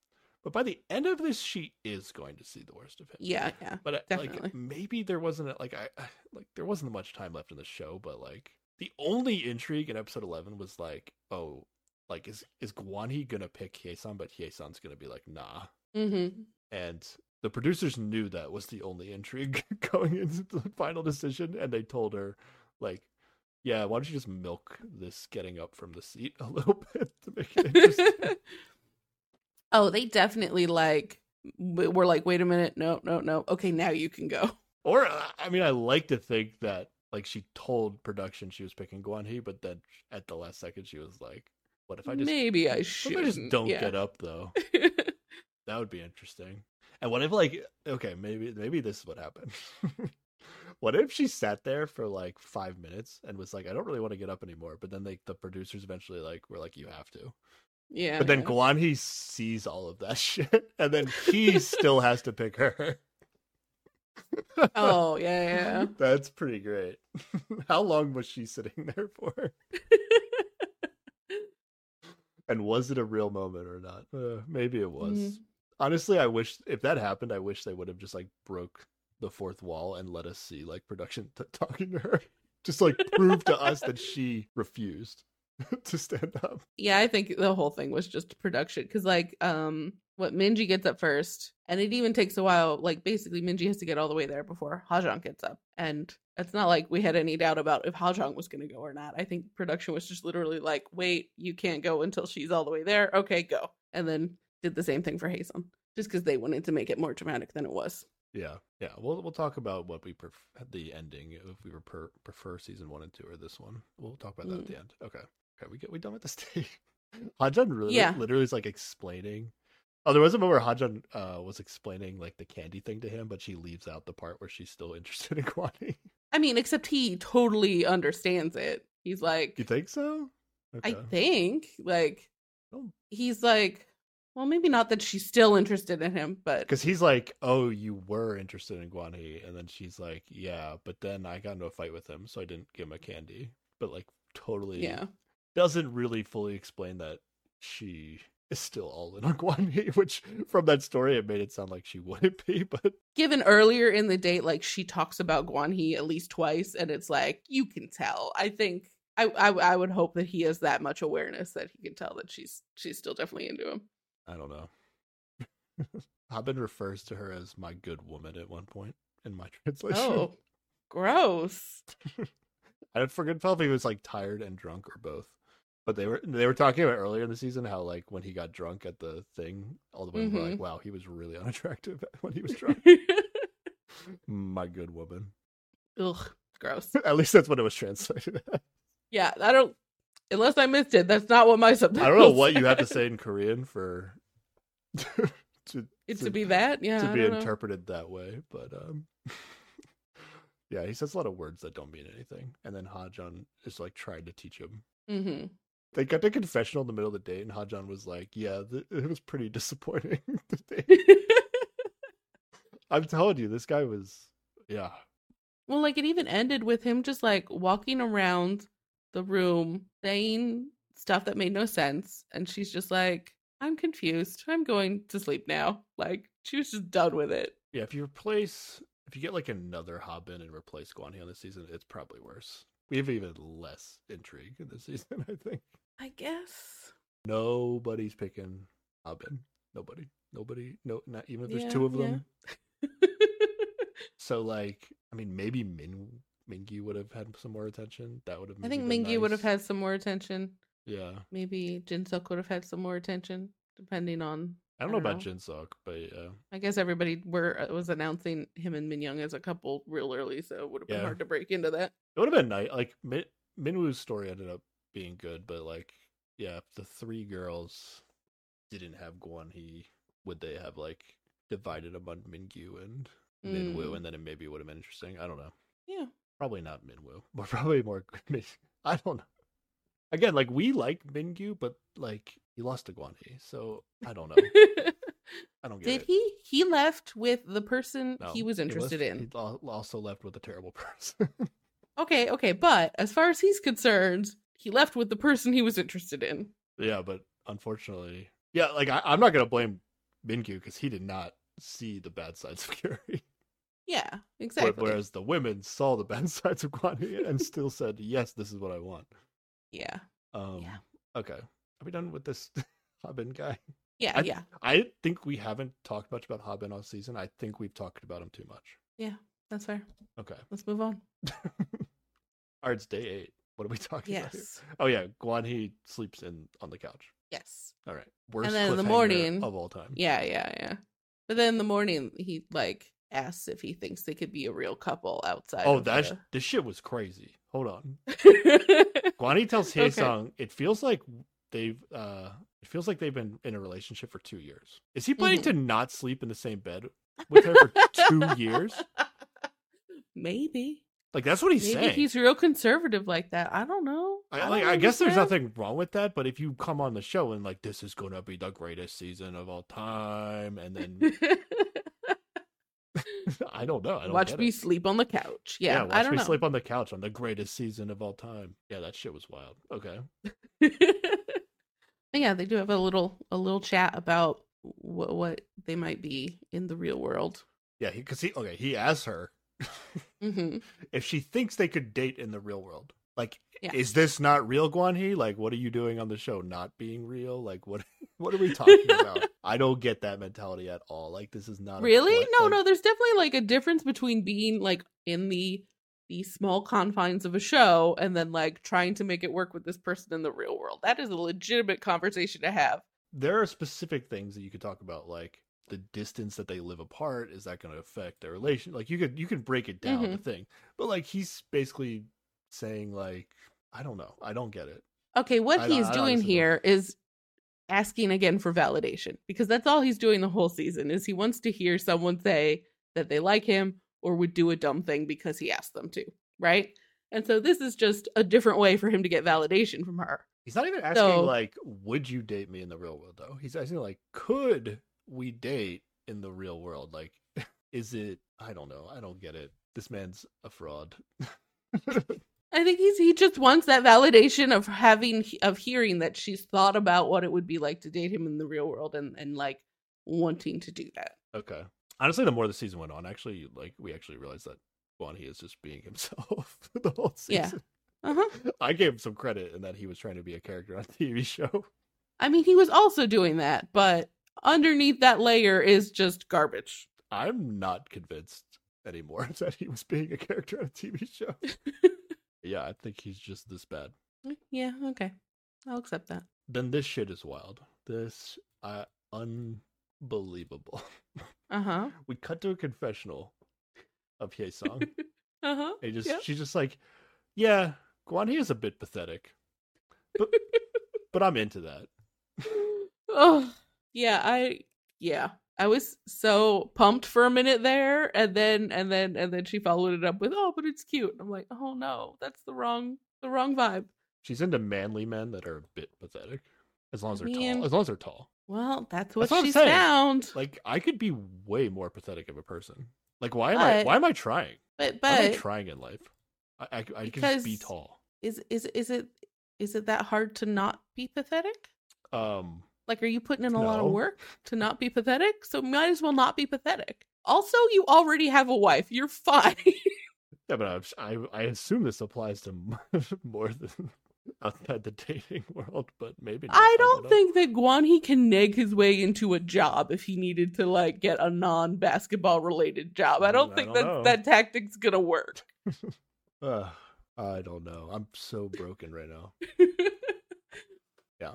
But by the end of this, she is going to see the worst of him. yeah, yeah. But uh, Definitely. like maybe there wasn't like I like there wasn't much time left in the show, but like the only intrigue in episode eleven was like, oh, like is is Guan Hee gonna pick Hyesan, but Hyesan's gonna be like, nah. Mm-hmm. And the producers knew that was the only intrigue going into the final decision, and they told her, like, yeah, why don't you just milk this getting up from the seat a little bit to make it interesting? oh, they definitely like were like, wait a minute, no, no, no. Okay, now you can go. Or uh, I mean, I like to think that like she told production she was picking Guan Hee, but then at the last second she was like, "What if I just Maybe I should. I just don't get up though?" That would be interesting. And what if like okay, maybe maybe this is what happened. what if she sat there for like five minutes and was like, "I don't really want to get up anymore," but then like the producers eventually like were like, "You have to." yeah. But then yeah. Guan Hee sees all of that shit, and then he still has to pick her. Oh yeah, yeah. That's pretty great. How long was she sitting there for? And was it a real moment or not? Uh, maybe it was. Mhm. Honestly, I wish if that happened, I wish they would have just like broke the fourth wall and let us see like production t- talking to her. Just like prove to us that she refused to stand up. yeah, I think the whole thing was just production because, like, um, what Minji gets up first, and it even takes a while. Like, basically, Minji has to get all the way there before Hajong gets up, and it's not like we had any doubt about if Hajong was going to go or not. I think production was just literally like, "Wait, you can't go until she's all the way there." Okay, go, and then did the same thing for Hyesan, just because they wanted to make it more dramatic than it was. Yeah, yeah. We'll we'll talk about what we pref- the ending if we prefer prefer season one and two or this one. We'll talk about that at Mm. the end. Okay, okay. We get we done with the stage. Hajun really Yeah. literally is like explaining. Oh, there was a moment where Hajun uh, was explaining like the candy thing to him, but she leaves out the part where she's still interested in Guani. I mean, except he totally understands it. He's like, You think so? I think like Oh. he's like, well, maybe not that she's still interested in him, but Because he's like, "Oh, you were interested in Guan Hee," and then she's like, "Yeah, but then I got into a fight with him, so I didn't give him a candy." But like, totally, yeah, doesn't really fully explain that she is still all in on Guan Hee, which from that story it made it sound like she wouldn't be, but given earlier in the date, like she talks about Guan Hee at least twice, and it's like you can tell. I think I, I I would hope that he has that much awareness that he can tell that she's she's still definitely into him. I don't know. Habin refers to her as my good woman at one point in my translation. Oh, gross. I don't forget if he was like tired and drunk or both. But they were they were talking about earlier in the season how like when he got drunk at the thing, all the women were like, "Wow, he was really unattractive when he was drunk." My good woman. Ugh, gross. At least that's what it was translated. Yeah, I don't. Unless I missed it, that's not what my subtitles. I don't know what you have to say in Korean for to It to be that, yeah, to I be don't know. interpreted that way, but um yeah, he says a lot of words that don't mean anything, and then Hajan is like trying to teach him. hmm They got to confessional in the middle of the date, and Hajan was like, "Yeah, th- it was pretty disappointing." I'm telling you, this guy was, yeah, well, like it even ended with him just like walking around the room saying stuff that made no sense, and she's just like, "I'm confused. I'm going to sleep now." Like she was just done with it. yeah. If you replace, if you get like another Habin and replace Guan on this season, it's probably worse. We have even less intrigue in this season. I think I guess. nobody's picking Habin. Nobody, nobody, no, not even if there's Yeah, two of yeah. them. So like, I mean, maybe Min Mingyu would have had some more attention. That would have. I think been Mingyu would have had some more attention. Yeah, Maybe Jinsuk would have had some more attention, depending on. I don't I know don't about know. Jinsuk, but yeah, I guess everybody were uh, was announcing him and Min Young as a couple real early, so it would have been Yeah. hard to break into that. it would have been nice. Like Min- Minwoo's story ended up being good, but like, yeah, the three girls didn't have Guan He, would they have like divided among Mingyu and Minwoo, Mm. and then it maybe would have been interesting. I don't know. Yeah. Probably not Minwoo, but probably more. I don't know. Again, like we like Mingyu, but like he lost to Guanhee, so I don't know. I don't get it. Did it. he? He left with the person No, he was interested left- in. He also left with a terrible person. Okay, okay, but as far as he's concerned, he left with the person he was interested in. yeah, but unfortunately, yeah, like I, I'm not gonna blame Mingyu because he did not see the bad sides of Guri. Yeah, exactly. Whereas the women saw the bad sides of Guanhee and still said, "Yes, this is what I want." yeah, Um, Yeah. Okay, are we done with this Habin guy? yeah, I- yeah. I think we haven't talked much about Habin all season. I think we've talked about him too much. Yeah, that's fair. Okay. Let's move on. All right, it's day eight. What are we talking about? Here? Yes, Oh yeah, Guan He sleeps in on the couch. yes. All right, worst then in the morning- of all time. Yeah, yeah, yeah. But then in the morning, he like asks if he thinks they could be a real couple outside. Oh, that the- this shit was crazy. Hold on. Guanhee tells Okay. Haesung it feels like they've uh it feels like they've been in a relationship for two years. Is he planning Mm-hmm. to not sleep in the same bed with her for two years? Maybe. Like that's what he's Maybe saying. he's real conservative like that. I don't know. I, don't I guess there's nothing wrong with that, but if you come on the show and like this is gonna be the greatest season of all time, and then I don't know, I don't watch me it. sleep on the couch. Yeah, watch I don't me know. sleep on the couch on the greatest season of all time. Yeah, that shit was wild. Okay, But yeah, they do have a little a little chat about what what they might be in the real world. yeah, he because he, okay, he asks her hmm if she thinks they could date in the real world. Like, Yeah. is this not real, Guanhee? Like, what are you doing on the show? Not being real? Like, what? What are we talking about? I don't get that mentality at all. Like, this is not a Really? No, like- no. There's definitely like a difference between being like in the the small confines of a show and then like trying to make it work with this person in the real world. That is a legitimate conversation to have. there are specific things that you could talk about like the distance that they live apart is that going to affect their relation like you could you could break it down the mm-hmm. thing but like he's basically saying like i don't know i don't get it Okay, what I- he's I doing honestly don't. here is asking again for validation because that's all he's doing the whole season is he wants to hear someone say that they like him or would do a dumb thing because he asked them to, right? And so this is just a different way for him to get validation from her. he's not even asking So- like would you date me in the real world though he's asking like could we date in the real world like is it i don't know i don't get it this man's a fraud I think he's he just wants that validation of having of hearing that she's thought about what it would be like to date him in the real world and and like wanting to do that. okay honestly the more the season went on actually like we actually realized that Guanhee is just being himself the whole Yeah. season Uh-huh. I gave him some credit in that he was trying to be a character on a TV show. I mean, he was also doing that, but underneath that layer is just garbage. I'm not convinced anymore that he was being a character on a TV show. yeah, I think he's just this bad. Yeah, okay. I'll accept that. Then this shit is wild. This uh, unbelievable. Uh-huh. we cut to a confessional of Song. Uh-huh. He just Yep. she's just like, yeah, Guanhee is a bit pathetic, but but I'm into that. oh, yeah, I yeah. I was so pumped for a minute there and then and then and then she followed it up with, "Oh, but it's cute." I'm like, "Oh no, that's the wrong the wrong vibe." She's into manly men that are a bit pathetic, as long as they're Man. tall. As long as they're tall. Well, that's what That's what I'm she's found. Like I could be way more pathetic of a person. Like why am I why am I trying? But Why am I but trying in life? I I, I can just be tall. is is is it is it that hard to not be pathetic? Um Like, are you putting in a lot of work to not be pathetic? So might as well not be pathetic. Also, you already have a wife. You're fine. yeah, but I'm- I I assume this applies to more than outside the dating world, but maybe not. I don't know. think that Guanhee can neg his way into a job if he needed to like get a non-basketball related job. I don't I think don't that that tactic's gonna work. Uh, I don't know. I'm so broken right now. Yeah.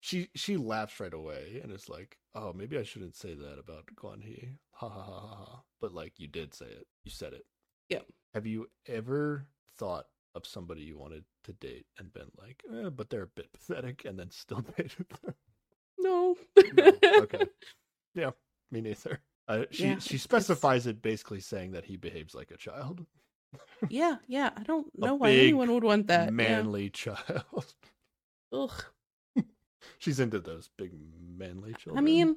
She she laughs right away and is like, "Oh, maybe I shouldn't say that about Guan Hee." Ha ha ha ha ha. But like you did say it. You said it. Yeah. Have you ever thought of somebody you wanted to date and been like, eh, but they're a bit pathetic and then still dated them? no. No. Okay. Yeah, me neither. Uh, she Yeah, she it's- specifies it basically saying that he behaves like a child. yeah, yeah. I don't know why anyone would want that. yeah. manly child. Ugh. She's into those big manly children. I mean,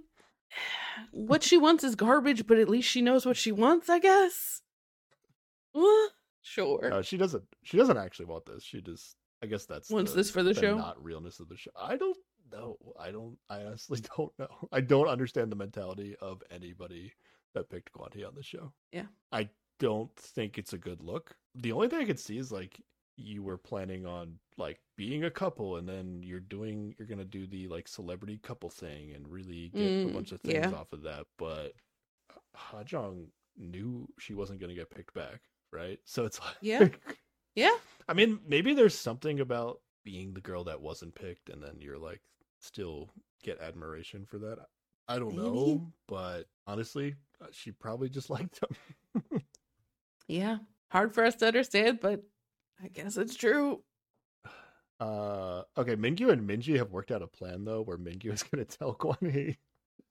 what she wants is garbage, but at least she knows what she wants, I guess. Sure. No, she doesn't. She doesn't actually want this. She just. I guess that's Wants the, this for the show? Not realness of the show. I don't know. I don't. I honestly don't know. I don't understand the mentality of anybody that picked Guan on the show. Yeah. I don't think it's a good look. The only thing I could see is like you were planning on like being a couple, and then you're doing. You're gonna do the like celebrity couple thing and really get a Mm, bunch of things yeah. off of that. But Ha Jung knew she wasn't gonna get picked back, right? So it's like Yeah. Yeah. I mean, maybe there's something about being the girl that wasn't picked, and then you're like still get admiration for that. I don't Maybe. know, but honestly, uh, she probably just liked him. Yeah. Hard for us to understand, but I guess it's true. uh, okay, Mingyu and Minji have worked out a plan though, where Mingyu is going to tell Guan Hee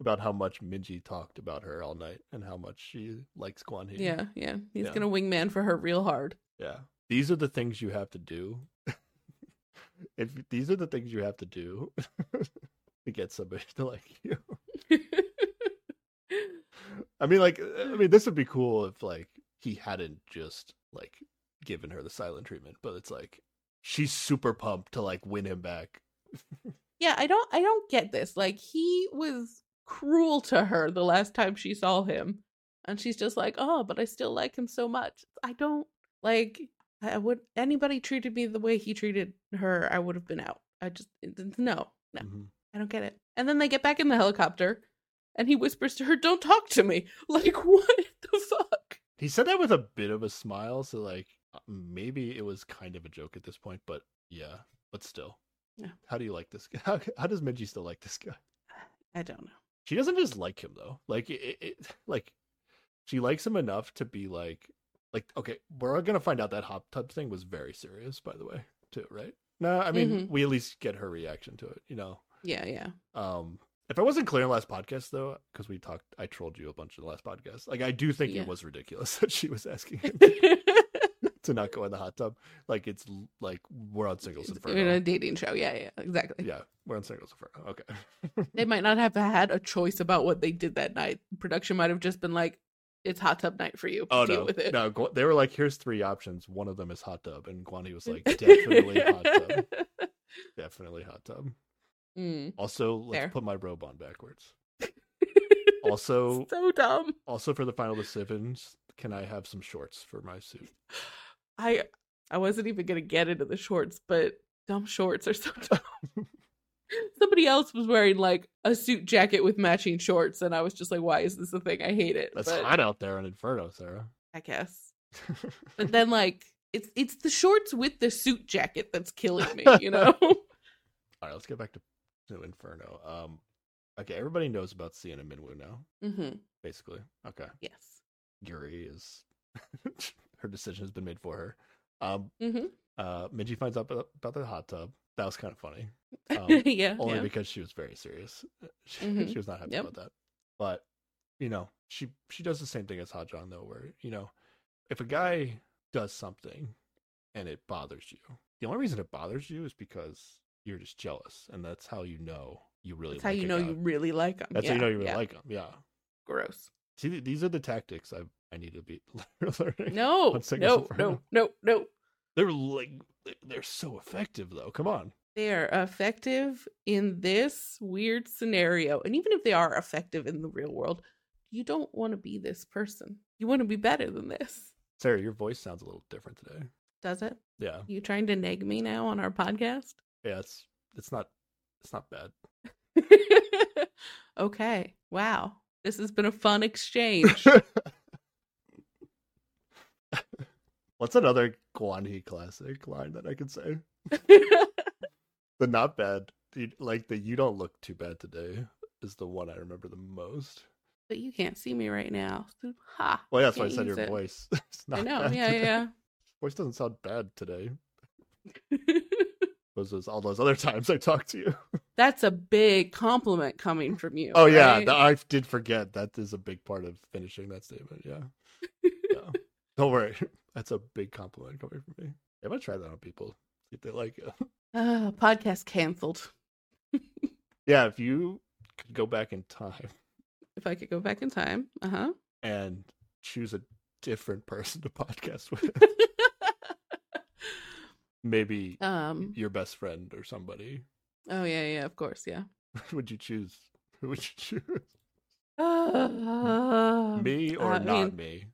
about how much Minji talked about her all night and how much she likes Guan Hee. Yeah, yeah. He's Yeah. gonna wingman for her real hard. Yeah. These are the things you have to do. if these are the things you have to do to get somebody to like you. I mean, like, I mean, this would be cool if like he hadn't just like given her the silent treatment, but it's like she's super pumped to like win him back. yeah, I don't I don't get this. Like he was cruel to her the last time she saw him. And she's just like, "Oh, but I still like him so much." I don't like I would anybody treated me the way he treated her, I would have been out. I just no. No. Mhm. I don't get it. And then they get back in the helicopter and he whispers to her, "Don't talk to me." Like what the fuck? He said that with a bit of a smile, so like uh, maybe it was kind of a joke at this point, but yeah, but still. Yeah. How do you like this guy? How, how does Minji still like this guy? I don't know. She doesn't just like him though. Like it, it like she likes him enough to be like like okay, we're gonna find out that hot tub thing was very serious, by the way, too, right? No, I mean Mhm. we at least get her reaction to it, you know. Yeah, yeah. Um if I wasn't clear in the last podcast though, because we talked I trolled you a bunch in the last podcast, like I do think Yeah. it was ridiculous that she was asking him to not go in the hot tub. Like it's like we're on singles in inferno. a dating show. Yeah, yeah, exactly. Yeah, we're on singles inferno. Okay. They might not have had a choice about what they did that night. Production might have just been like, "It's hot tub night for you. Oh Deal no, with it." no! They were like, "Here's three options. One of them is hot tub," and Guani was like, "Definitely hot tub. Definitely hot tub." Mm. Also, let's Fair. put my robe on backwards. Also, so dumb. also for the final decisions, can I have some shorts for my suit? I I wasn't even gonna get into the shorts, but dumb shorts are so dumb. Somebody else was wearing like a suit jacket with matching shorts, and I was just like, "Why is this a thing? I hate it." That's but hot out there in Inferno, Sarah. I guess. But then, like, it's it's the shorts with the suit jacket that's killing me. You know? All right, let's get back to, to Inferno. Um, okay, everybody knows about Sienna Minwoo now, mm-hmm. basically. Okay, Yes. Guri is her decision has been made for her. Um, Mm-hmm. uh, Minji finds out about, the hot tub. That was kind of funny, Um, yeah. only yeah. because she was very serious. She, Mhm. she was not happy Yep. about that. But you know, she she does the same thing as Hajong though, where you know, if a guy does something and it bothers you, the only reason it bothers you is because you're just jealous, and that's how you know you really. That's how like you know guy. you really like them. That's yeah. how you know you really yeah. like him. Yeah. Gross. See, these are the tactics I I need to be learning. No. No. No. No. No. They're like they're so effective though. Come on. They are effective in this weird scenario, and even if they are effective in the real world, you don't want to be this person. You want to be better than this. Sarah, your voice sounds a little different today. Does it? Yeah. You trying to nag me now on our podcast? Yeah, it's it's not it's not bad. okay. Wow. This has been a fun exchange. What's another Guan Hee classic line that I could say? The not bad, like the you don't look too bad today is the one I remember the most. but you can't see me right now. Ha. Well, yeah, that's why I said your it. voice. It's not I know. bad Yeah, today. Voice doesn't sound bad today. yeah. Those all those other times I talked to you. That's a big compliment coming from you. Oh yeah, right? th- I did forget that is a big part of finishing that statement. Yeah. Don't worry, that's a big compliment coming from me. I'm gonna try that on people see if they like it. Ah, podcast canceled. Yeah, if you could go back in time If I could go back in time. Uh huh. and choose a different person to podcast with, maybe um. your best friend or somebody, Oh yeah, yeah. Of course, yeah. would you choose? Who would you choose? Uh, me or I not mean- me?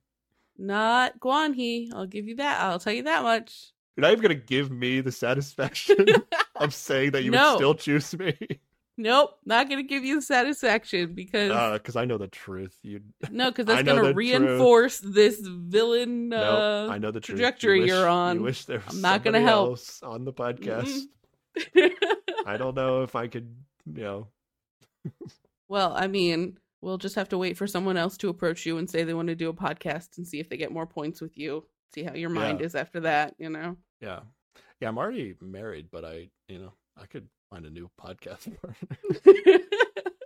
Not Guan Hee. I'll give you that. I'll tell you that much. You're not even gonna give me the satisfaction of saying that you No. would still choose me. Nope, not gonna give you the satisfaction because because I know the truth. You no, because that's gonna the truth. reinforce this villain. no, Uh, I know the truth. trajectory you wish, you're on. You wish there was I'm not gonna help. on the podcast. Mm-mm. I don't know if I could, you know. well, I mean, we'll just have to wait for someone else to approach you and say they want to do a podcast and see if they get more points with you. See how your mind Yeah. is after that. You know. Yeah, yeah. I'm already married, but I, you know, I could find a new podcast partner.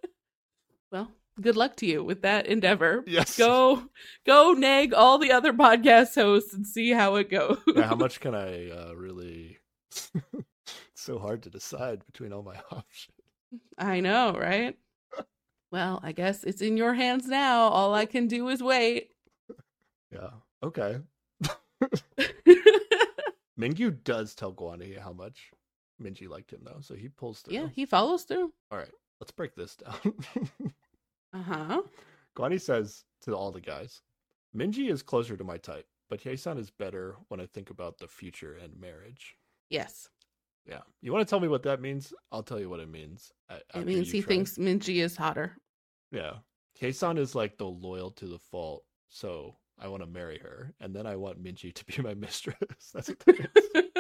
well, good luck to you with that endeavor. yes. Go, go, nag all the other podcast hosts and see how it goes. Now, how much can I uh, really? it's so hard to decide between all my options. I know, right? Well, I guess it's in your hands now. All I can do is wait. Yeah. Okay. Mingyu does tell Guani how much Minji liked him, though, so he pulls through. yeah, he follows through. All right, let's break this down. Uh huh. Guani says to all the guys, Minji is closer to my type, but Hyesan is better when I think about the future and marriage. Yes. Yeah. You want to tell me what that means? I'll tell you what it means. It means he try. thinks Minji is hotter. Yeah. Hyesan is like the loyal to the fault, so I want to marry her, and then I want Minji to be my mistress. That's what that is.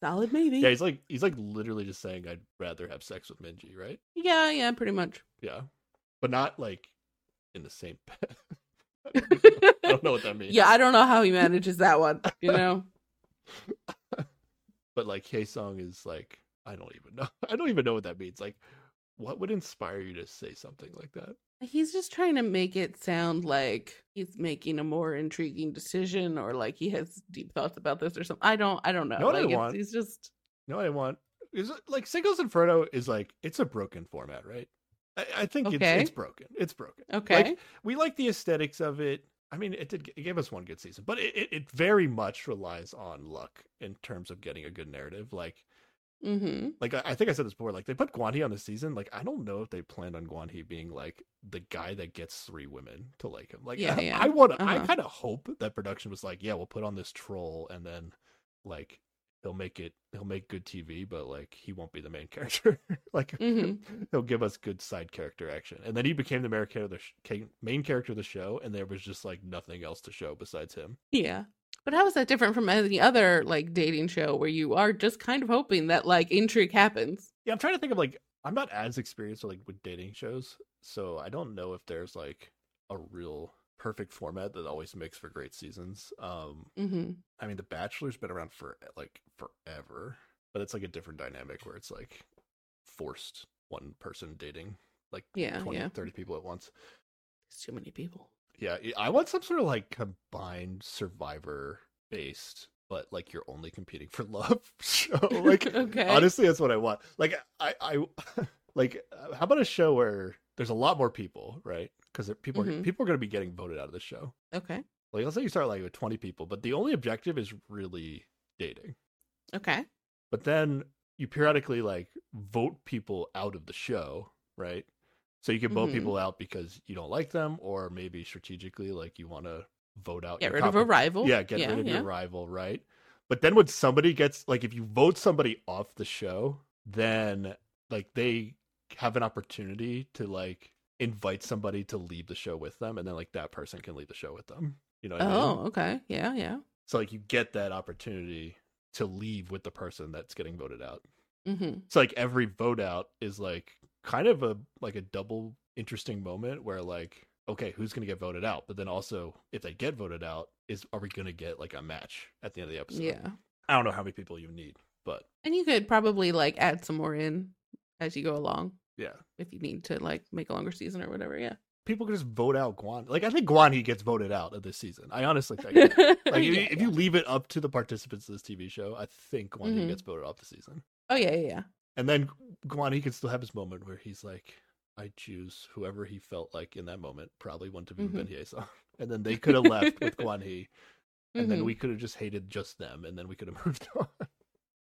Solid, maybe. Yeah, he's like he's like literally just saying I'd rather have sex with Minji, right? yeah, yeah, pretty much. Yeah, but not like in the same bed. I don't know what that means. Yeah, I don't know how he manages that one. You know. But like hey, Song is like I don't even know. I don't even know what that means. Like, what would inspire you to say something like that? He's just trying to make it sound like he's making a more intriguing decision, or like he has deep thoughts about this, or something. I don't. I don't know. Know what I want? he's just. No, I want? Is it- like Singles Inferno is like it's a broken format, right? I, I think Okay. it's it's broken. It's broken. Okay. Like, we like the aesthetics of it. I mean, it did. It gave us one good season, but it, it, it very much relies on luck in terms of getting a good narrative. Like, mm-hmm. like I, I think I said this before. Like, they put Guan on the season. Like, I don't know if they planned on Guan being like the guy that gets three women to like him. Like, Yeah, I, yeah. I want. I Uh-huh. kind of hope that production was like, yeah, we'll put on this troll, and then like he'll make it. He'll make good TV, but like he won't be the main character. like, Mhm. he'll give us good side character action. And then he became the main character of the, sh- main character of the show, and there was just like nothing else to show besides him. Yeah. But how is that different from any other like dating show where you are just kind of hoping that like intrigue happens? Yeah, I'm trying to think of like I'm not as experienced with, like with dating shows, so I don't know if there's like a real perfect format that always makes for great seasons. Um, Mm-hmm. I mean, The Bachelor's been around for like forever, but it's like a different dynamic where it's like forced one person dating like Yeah, 20, yeah. 30 people at once. It's too many people. Yeah, I- want some sort of like combined survivor based, but like you're only competing for love show. Like, Okay. honestly, that's what I want. Like, I, I, like, uh, how about a show where there's a lot more people, right? Because people, are, Mhm. people are going to be getting voted out of the show. Okay. Like, let's say you start like with 20 people, but the only objective is really dating. Okay. But then you periodically like vote people out of the show, right? So you can vote Mhm. people out because you don't like them, or maybe strategically, like you want to vote out. Get your rid of a rival. Yeah, get yeah, rid of yeah. your rival, right? But then when somebody gets like, if you vote somebody off the show, then like they have an opportunity to like invite somebody to leave the show with them, and then like that person can leave the show with them. You know what I mean? Oh, okay. Yeah, yeah. So like you get that opportunity to leave with the person that's getting voted out. Mm-hmm. So like every vote out is like kind of a like a double interesting moment where like okay, who's to get voted out? But then also if they get voted out, is are we to get like a match at the end of the episode? Yeah. I don't know how many people you need, but And you could probably like add some more in as you go along yeah. if you need to like make a longer season or whatever. Yeah. People can just vote out Guan. Like I think Guan he gets voted out of this season. I honestly think. Like if, Yeah, you, if you leave it up to the participants of this TV show, I think Guan Mhm. gets voted off the season. Oh yeah, yeah, yeah. And then Guan Hee can still have his moment where he's like, I choose whoever he felt like in that moment probably have even been Mm-hmm. Hye-sung. And then they could have left with Guan He, and then Mhm. we could have just hated just them, and then we could have moved on.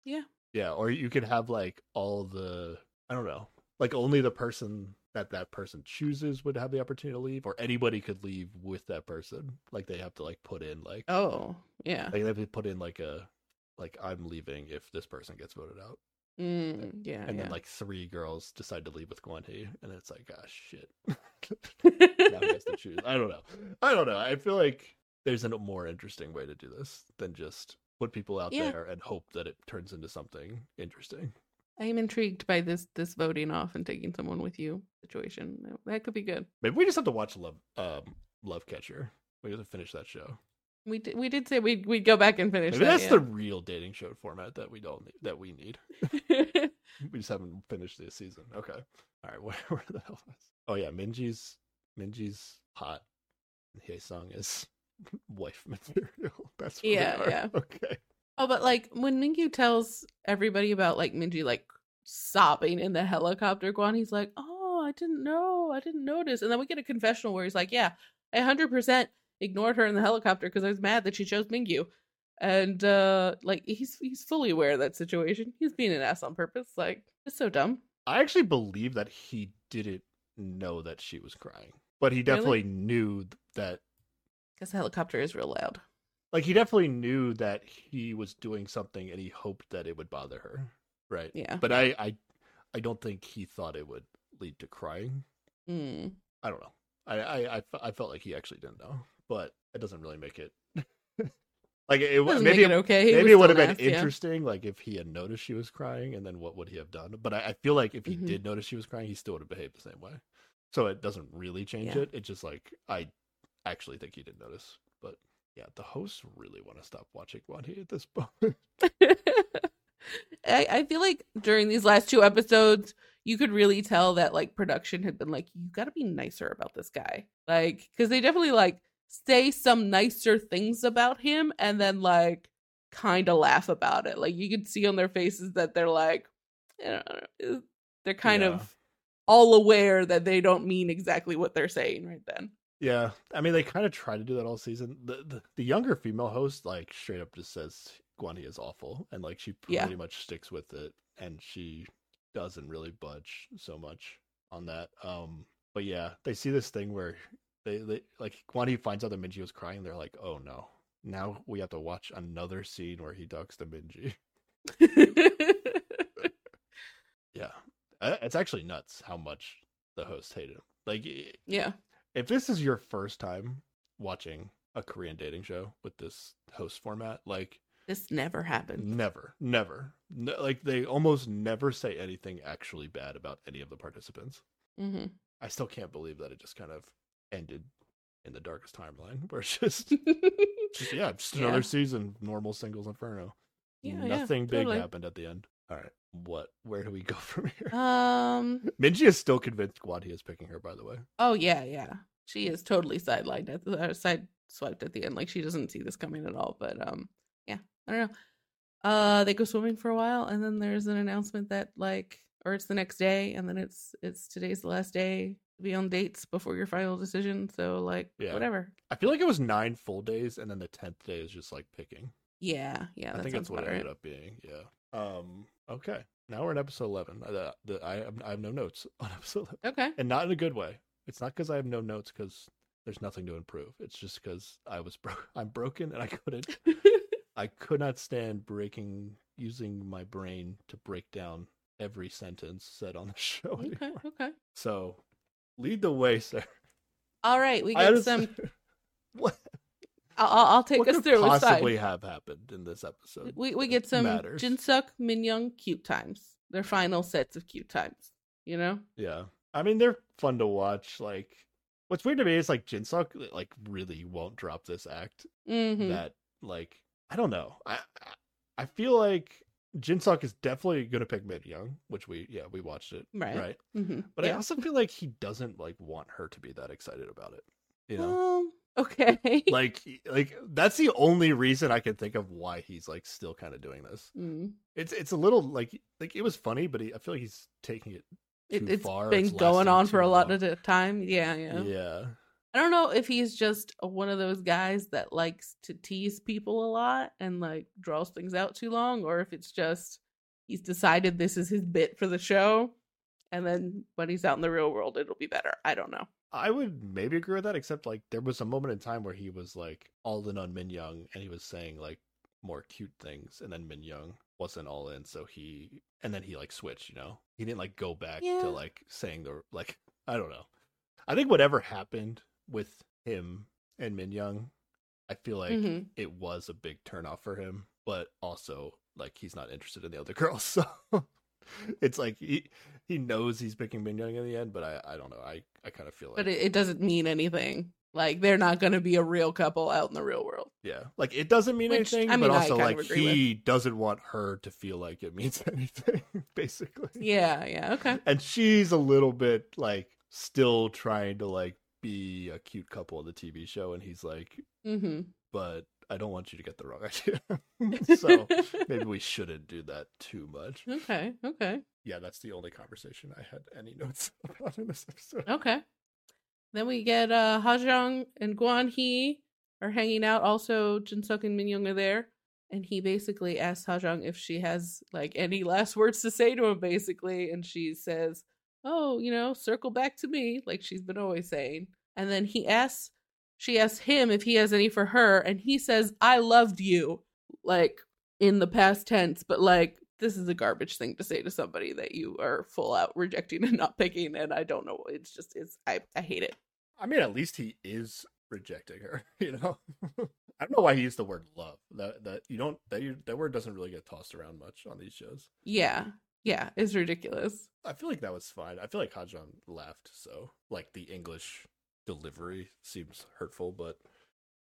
Yeah. Yeah, or you could have like all the I don't know, like only the person that that person chooses would have the opportunity to leave, or anybody could leave with that person. Like they have to like put in like Oh yeah. like they have to put in like a like I'm leaving if this person gets voted out, Mm, yeah. and yeah. then like three girls decide to leave with Guan Hee, and it's like ah shit. now he has to choose. I don't know. I don't know. I feel like there's a more interesting way to do this than just put people out Yeah. there and hope that it turns into something interesting. I am intrigued by this this voting off and taking someone with you situation. That- could be good. Maybe we just have to watch Love um Love Catcher. We have to finish that show. We did, we did say we'd we'd go back and finish Maybe that. that's the real dating show format that we don't need, that we need. We just haven't finished this season. Okay. All right. Where, where the hell was? Oh yeah, Minji's Minji's hot. and Hye-sung is wife material. That's Yeah, yeah. Okay. Oh, but like when Mingyu tells everybody about like Minji like sobbing in the helicopter, Guan, he's like, "Oh, I didn't know, I didn't notice." And then we get a confessional where he's like, "Yeah, I hundred percent ignored her in the helicopter because I was mad that she chose Mingyu." And uh like he's he's fully aware of that situation. He's being an ass on purpose. Like it's so dumb. I actually believe that he didn't know that she was crying, but he definitely knew that. Because the helicopter is real loud. Like he definitely knew that he was doing something, and he hoped that it would bother her, right? Yeah. But I, I, I don't think he thought it would lead to crying. Mm. I don't know. I, I, I, I felt like he actually didn't know, but it doesn't really make it. like it, Doesn't maybe it okay. He maybe it would have been an ass, yeah. interesting, like if he had noticed she was crying, and then what would he have done? But I, I feel like if he Mhm. did notice she was crying, he still would have behaved the same way. So it doesn't really change Yeah. it. It's just like I actually think he didn't notice. Yeah, the hosts really want to stop watching Guanhee at this point. I, I feel like during these last two episodes, you could really tell that like production had been like, you got to be nicer about this guy, like because they definitely like say some nicer things about him and then like kind of laugh about it. Like you could see on their faces that they're like, I don't know, eh, they're kind Yeah. of all aware that they don't mean exactly what they're saying right then. Yeah, I mean they kind of try to do that all season. The, the the younger female host like straight up just says Guanhee is awful, and like she Yeah. pretty much sticks with it, and she doesn't really budge so much on that. Um, but yeah, they see this thing where they they like Guanhee finds out that Minji was crying. They're like, oh no, now we have to watch another scene where he talks to Minji. Yeah, it's actually nuts how much the host hated him. Like yeah. If this is your first time watching a Korean dating show with this host format, like This never happened. never, never, no, like they almost never say anything actually bad about any of the participants. hmm I still can't believe that it just kind of ended in the darkest timeline, where it's just, just yeah, just Yeah. another season, normal singles inferno. Yeah, yeah, Nothing big totally. happened at the end. All right, what? Where do we go from here? um. Minji is still convinced Guadi is picking her. By the way, Oh yeah, yeah. She is totally sidelined at the uh, side swiped at the end. Like she doesn't see this coming at all. But um, yeah, I don't know. Uh, they go swimming for a while, and then there's an announcement that like, or it's the next day, and then it's it's today's the last day to be on dates before your final decision. So like, Yeah. whatever. I feel like it was nine full days, and then the tenth day is just like picking. Yeah, yeah. I think that's what it ended up being. Yeah. Um. Okay. Now we're in episode eleven. Uh, I, the, I, have, I have no notes on episode eleven, Okay. and not in a good way. It's not because I have no notes because there's nothing to improve. It's just because I was broke. I'm broken and I couldn't. I could not stand breaking using my brain to break down every sentence said on the show okay. anymore. Okay. So, lead the way, sir. All right. We got some what? I'll, I'll take what us through. Possibly have happened in this episode? We we get some matters? Jinsuk, Minyoung cute times. Their final sets of cute times. You know. Yeah, I mean they're fun to watch. Like, what's weird to me is like Jinsuk like really won't drop this act. Mm-hmm. That like I don't know. I I- feel like Jinsuk is definitely gonna pick Min Young, which we yeah we watched it Right. right. Mm-hmm. But I also feel like he doesn't like want her to be that excited about it. You know, Um, okay. like like that's the only reason I can think of why he's like still kind of doing this. Mm. It's it's a little like like it was funny, but he, I feel like he's taking it It, too it's far. been It's going on for a lot long. of time. Yeah, yeah, Yeah. I don't know if he's just one of those guys that likes to tease people a lot and like draws things out too long, or if it's just he's decided this is his bit for the show, and then when he's out in the real world, it'll be better. I don't know. I would maybe agree with that, except like there was a moment in time where he was like all in on Min Young and he was saying like more cute things, and then Min Young wasn't all in, so he and then he like switched, you know? He didn't like go back Yeah. to like saying the like I don't know. I think whatever happened with him and Min Young, I feel like Mhm. it was a big turnoff for him, but also like he's not interested in the other girls, so it's like he he knows he's picking Min Young in the end, but I I don't know. I I kind of feel like But it, it doesn't mean anything. Like they're not going to be a real couple out in the real world. yeah, like it doesn't mean Which, anything, I mean, but I also kind of like agree he doesn't want her to feel like it means anything, basically. Yeah, yeah, okay. And she's a little bit like still trying to like be a cute couple in the TV show, and he's like, Mm-hmm. but I don't want you to get the wrong idea. so maybe we shouldn't do that too much. okay, okay, Yeah, that's the only conversation I had any notes about in this episode. okay. Then we get uh Hajong and Guan He are hanging out. Also, Jinsuk and Minyoung are there, and he basically asks Hajong if she has like any last words to say to him, basically, and she says, "Oh, you know, circle back to me," like she's been always saying. And then he asks, she asks him if he has any for her, and he says, "I loved you," like in the past tense, but like this is a garbage thing to say to somebody that you are full out rejecting and not picking, and I don't know. It's just it's I I hate it. I mean, at least he is rejecting her. You know, I don't know why he used the word love. That that you don't that you, that word doesn't really get tossed around much on these shows. Yeah, yeah, it's ridiculous. I feel like that was fine. I feel like Hajan laughed, so like the English delivery seems hurtful, but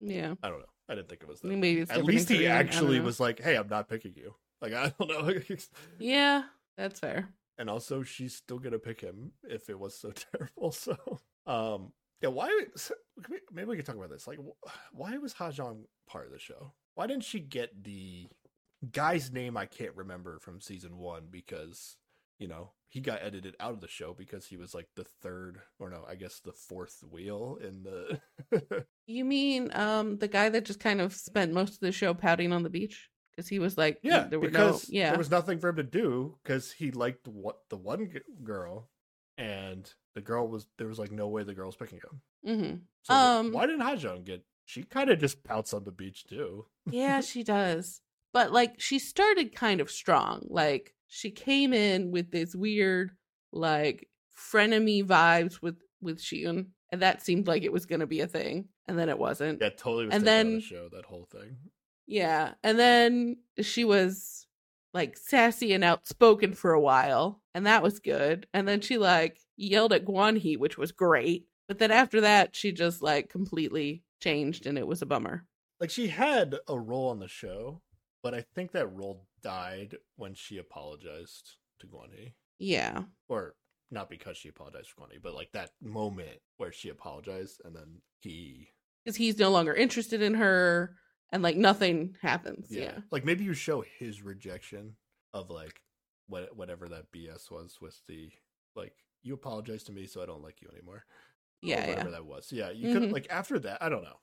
Yeah, I don't know. I didn't think it was that. maybe At least he Korean, I don't actually was like, "Hey, I'm not picking you." Like I don't know. Yeah, that's fair. and also she's still gonna pick him if it was so terrible. So, um, yeah. Why? so, can we- Maybe we could talk about this. Like, why was Hajong part of the show? Why didn't she get the guy's name? I can't remember from season one because you know he got edited out of the show because he was like the third, or no, I guess the fourth wheel in the. You mean um the guy that just kind of spent most of the show pouting on the beach because he was like, yeah, there were no, yeah, there was nothing for him to do because he liked what the one g- girl, and the girl was there was like no way the girl was picking him. Mm-hmm. So Um, why didn't Hajong get? She kind of just pouts on the beach too. yeah, she does. But like she started kind of strong. Like she came in with this weird like frenemy vibes with with Shion, and that seemed like it was going to be a thing, and then it wasn't. Yeah, totally. Was And taken out of then- the show that whole thing. Yeah. And then she was like sassy and outspoken for a while, and that was good. And then she like yelled at Guan Hee, which was great. But then after that, she just like completely changed, and it was a bummer. Like she had a role on the show, but I think that role died when she apologized to Guanyi. Yeah. Or not because she apologized for Guanyi, but like that moment where she apologized and then he Because he's no longer interested in her, and like nothing happens. Yeah. Like maybe you show his rejection of like what whatever that BS was with the like you apologize to me so I don't like you anymore. or Yeah. whatever Yeah. that was. Yeah, you could Mhm. like after that. I don't know.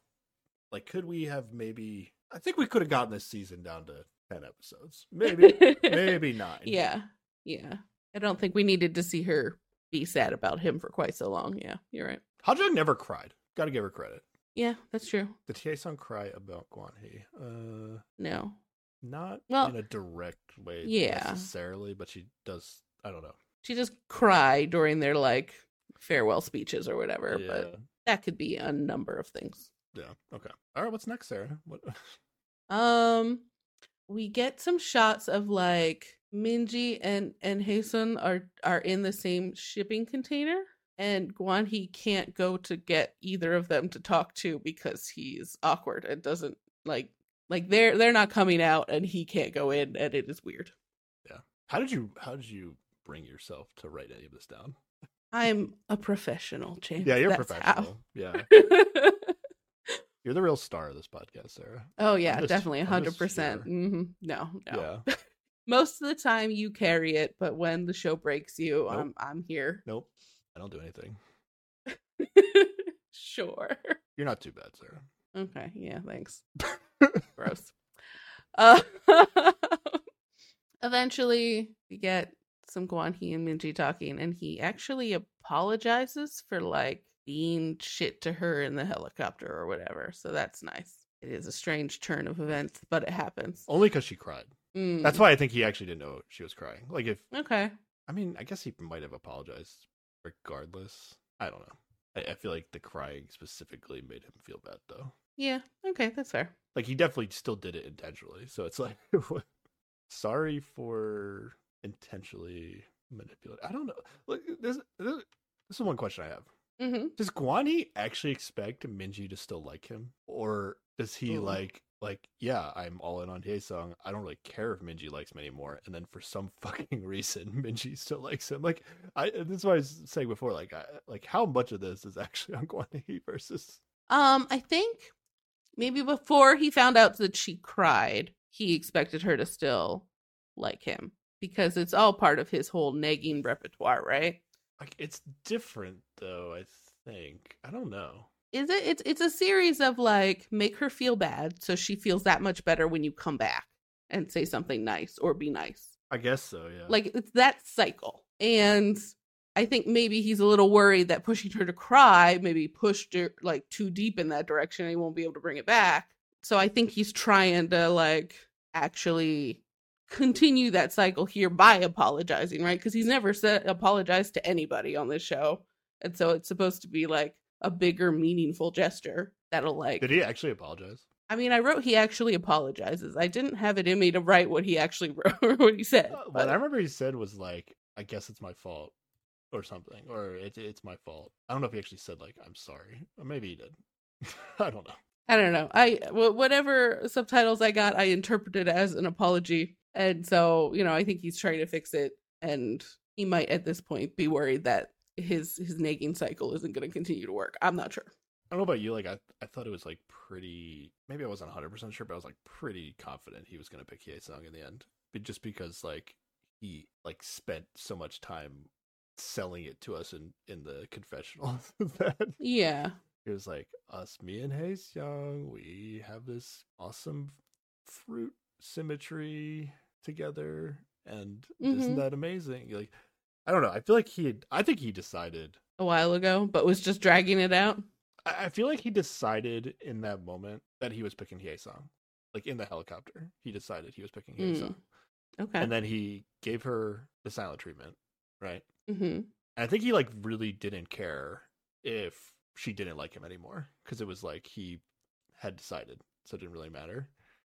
Like, could we have maybe? I think we could have gotten this season down to ten episodes. Maybe, maybe nine. Yeah. Yeah. I don't think we needed to see her be sad about him for quite so long. Yeah. You're right. Hajong never cried. Got to give her credit. Yeah. That's true. Did Taesung cry about Guan Hee? Uh, No. not Well, in a direct way, yeah. necessarily, but she does. I don't know. she just cry during their like farewell speeches or whatever Yeah. but that could be a number of things Yeah. Okay. All right. What's next, Sarah? What? Um, we get some shots of like Minji and and Haesun are are in the same shipping container, and Guan He can't go to get either of them to talk to because he's awkward and doesn't like like they're they're not coming out and he can't go in and it is weird. Yeah. How did you? How did you bring yourself to write any of this down? I'm a professional, James. Yeah, you're That's professional. Yeah, how. you're the real star of this podcast, Sarah. oh yeah, just- definitely hundred percent. here. hmm No, no. Yeah. Most of the time you carry it, but when the show breaks you, Nope. I'm I'm here. Nope. I don't do anything. sure. You're not too bad, Sarah. Okay. Yeah. Thanks. Gross. Uh, eventually, we get some Guan He and Minji talking, and he actually apologizes for like being shit to her in the helicopter or whatever. So that's nice. It is a strange turn of events, but it happens. Only because she cried. Mm, That's why I think he actually didn't know she was crying. Like if okay. I mean, I guess he might have apologized regardless. I don't know. I, I feel like the crying specifically made him feel bad though. Yeah. Okay. That's fair. Like he definitely still did it intentionally. So it's like sorry for intentionally manipulating. I don't know. Look, this, this this is one question I have. Mm-hmm. Does Guan He actually expect Minji to still like him, or does he Ooh. like like yeah, I'm all in on Song. I don't really care if Minji likes me anymore. And then for some fucking reason, Minji still likes him. Like I this is what I was saying before. Like I, like how much of this is actually on Guan He versus Um, I think maybe before he found out that she cried, he expected her to still like him because it's all part of his whole nagging repertoire, right? Like it's different though. I think I don't know. Is it? It's it's a series of like make her feel bad so she feels that much better when you come back and say something nice or be nice. I guess so. Yeah. Like it's that cycle. And I think maybe he's a little worried that pushing her to cry maybe pushed her like too deep in that direction and he won't be able to bring it back. So I think he's trying to like actually continue that cycle here by apologizing, right? Because he's never said apologized to anybody on this show. And so it's supposed to be like a bigger, meaningful gesture that'll like did he actually apologize? I mean, I wrote he actually apologizes. I didn't have it in me to write what he actually wrote or what he said. Uh, but- what I remember he said was like, "I guess it's my fault," or something, or "It, it's my fault." I don't know if he actually said like, "I'm sorry," or maybe he did. I don't know. I don't know. I whatever subtitles I got, I interpreted as an apology, and so you know, I think he's trying to fix it, and he might at this point be worried that his his nagging cycle isn't going to continue to work. I'm not sure. I don't know about you. Like, I I thought it was like pretty. Maybe I wasn't 100 percent sure, but I was like pretty confident he was gonna pick Sung in the end, but just because like he like spent so much time selling it to us in in the confessional that Yeah, it was like us, me and Hayes Young, we have this awesome fruit symmetry together, and isn't Mhm. that amazing? Like, I don't know. I feel like he, had, I think he decided. a while ago, but was just dragging it out. I I feel like he decided in that moment that he was picking Song. Like in the helicopter, he decided he was picking Mm. Song, Okay. and then he gave her the silent treatment, right? hmm And I think he like really didn't care if she didn't like him anymore because it was like he had decided, so it didn't really matter.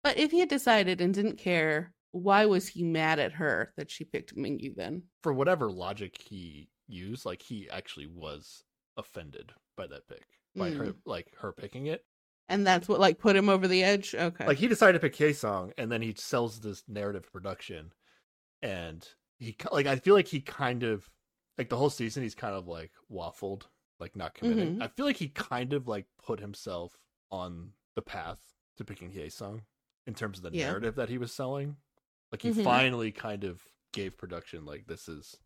But if he had decided and didn't care, why was he mad at her that she picked Mingyu then? For whatever logic he used, like he actually was offended by that pick, by her like her picking it. And that's what like put him over the edge. Okay. Like he decided to pick K Song, and then he sells this narrative production, and he like I feel like he kind of like the whole season he's kind of like waffled, like not committing. Mhm. I feel like he kind of like put himself on the path to picking K Song in terms of the Yeah. narrative that he was selling. Like he Mhm. finally kind of gave production like this is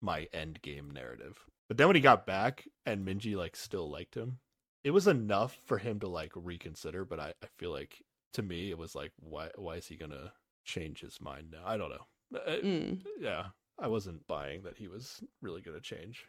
my end game narrative. But then when he got back and Minji like still liked him, it was enough for him to like reconsider. But I, I feel like to me it was like why why is he gonna change his mind now? I don't know. Uh, Mm. Yeah, I wasn't buying that he was really gonna change.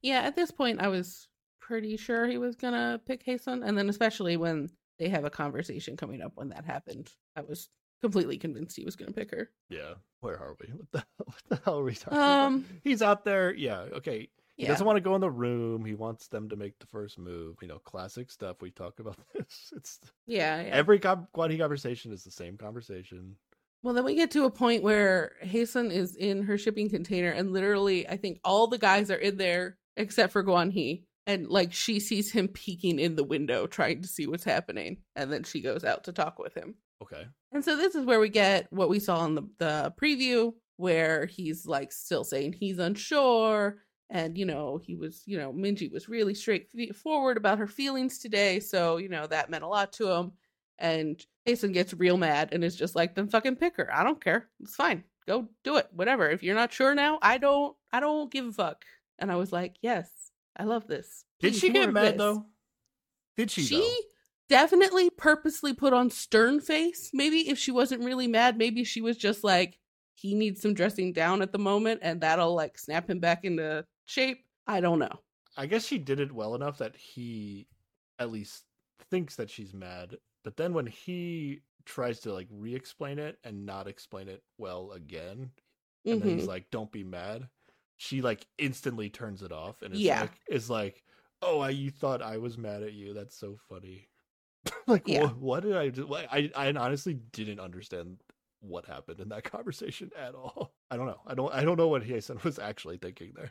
Yeah, at this point I was pretty sure he was gonna pick Haesun, and then especially when they have a conversation coming up when that happened, I was completely convinced he was gonna pick her. Yeah, where are we? What the what the hell are we talking Um, about? He's out there. Yeah, okay. He Yeah. doesn't want to go in the room. He wants them to make the first move. You know, classic stuff. We talk about this. It's Yeah, yeah. every com- conversation is the same conversation. Well, then we get to a point where Haesun is in her shipping container, and literally, I think all the guys are in there except for Guan He. And like she sees him peeking in the window, trying to see what's happening, and then she goes out to talk with him. Okay. And so this is where we get what we saw in the, the preview, where he's like still saying he's unsure. And, you know, he was, you know, Minji was really straightforward about her feelings today. So, you know, that meant a lot to him. And Jason gets real mad and is just like, then fucking pick her. I don't care. It's fine. Go do it. Whatever. If you're not sure now, I don't, I don't give a fuck. And I was like, yes, I love this. Did she get mad this." though? Did she? she? Definitely purposely put on stern face. Maybe if she wasn't really mad, maybe she was just like, he needs some dressing down at the moment and that'll like snap him back into shape. I don't know. I guess she did it well enough that he at least thinks that she's mad. But then when he tries to like re-explain it and not explain it well again, and then he's Mhm. like, "Don't be mad," she like instantly turns it off and is Yeah. like, "Is like, oh, I, you thought I was mad at you? That's so funny." like, Yeah. what, what did I do? Like, I I honestly didn't understand what happened in that conversation at all. I don't know. I don't. I don't know what Haesun was actually thinking there.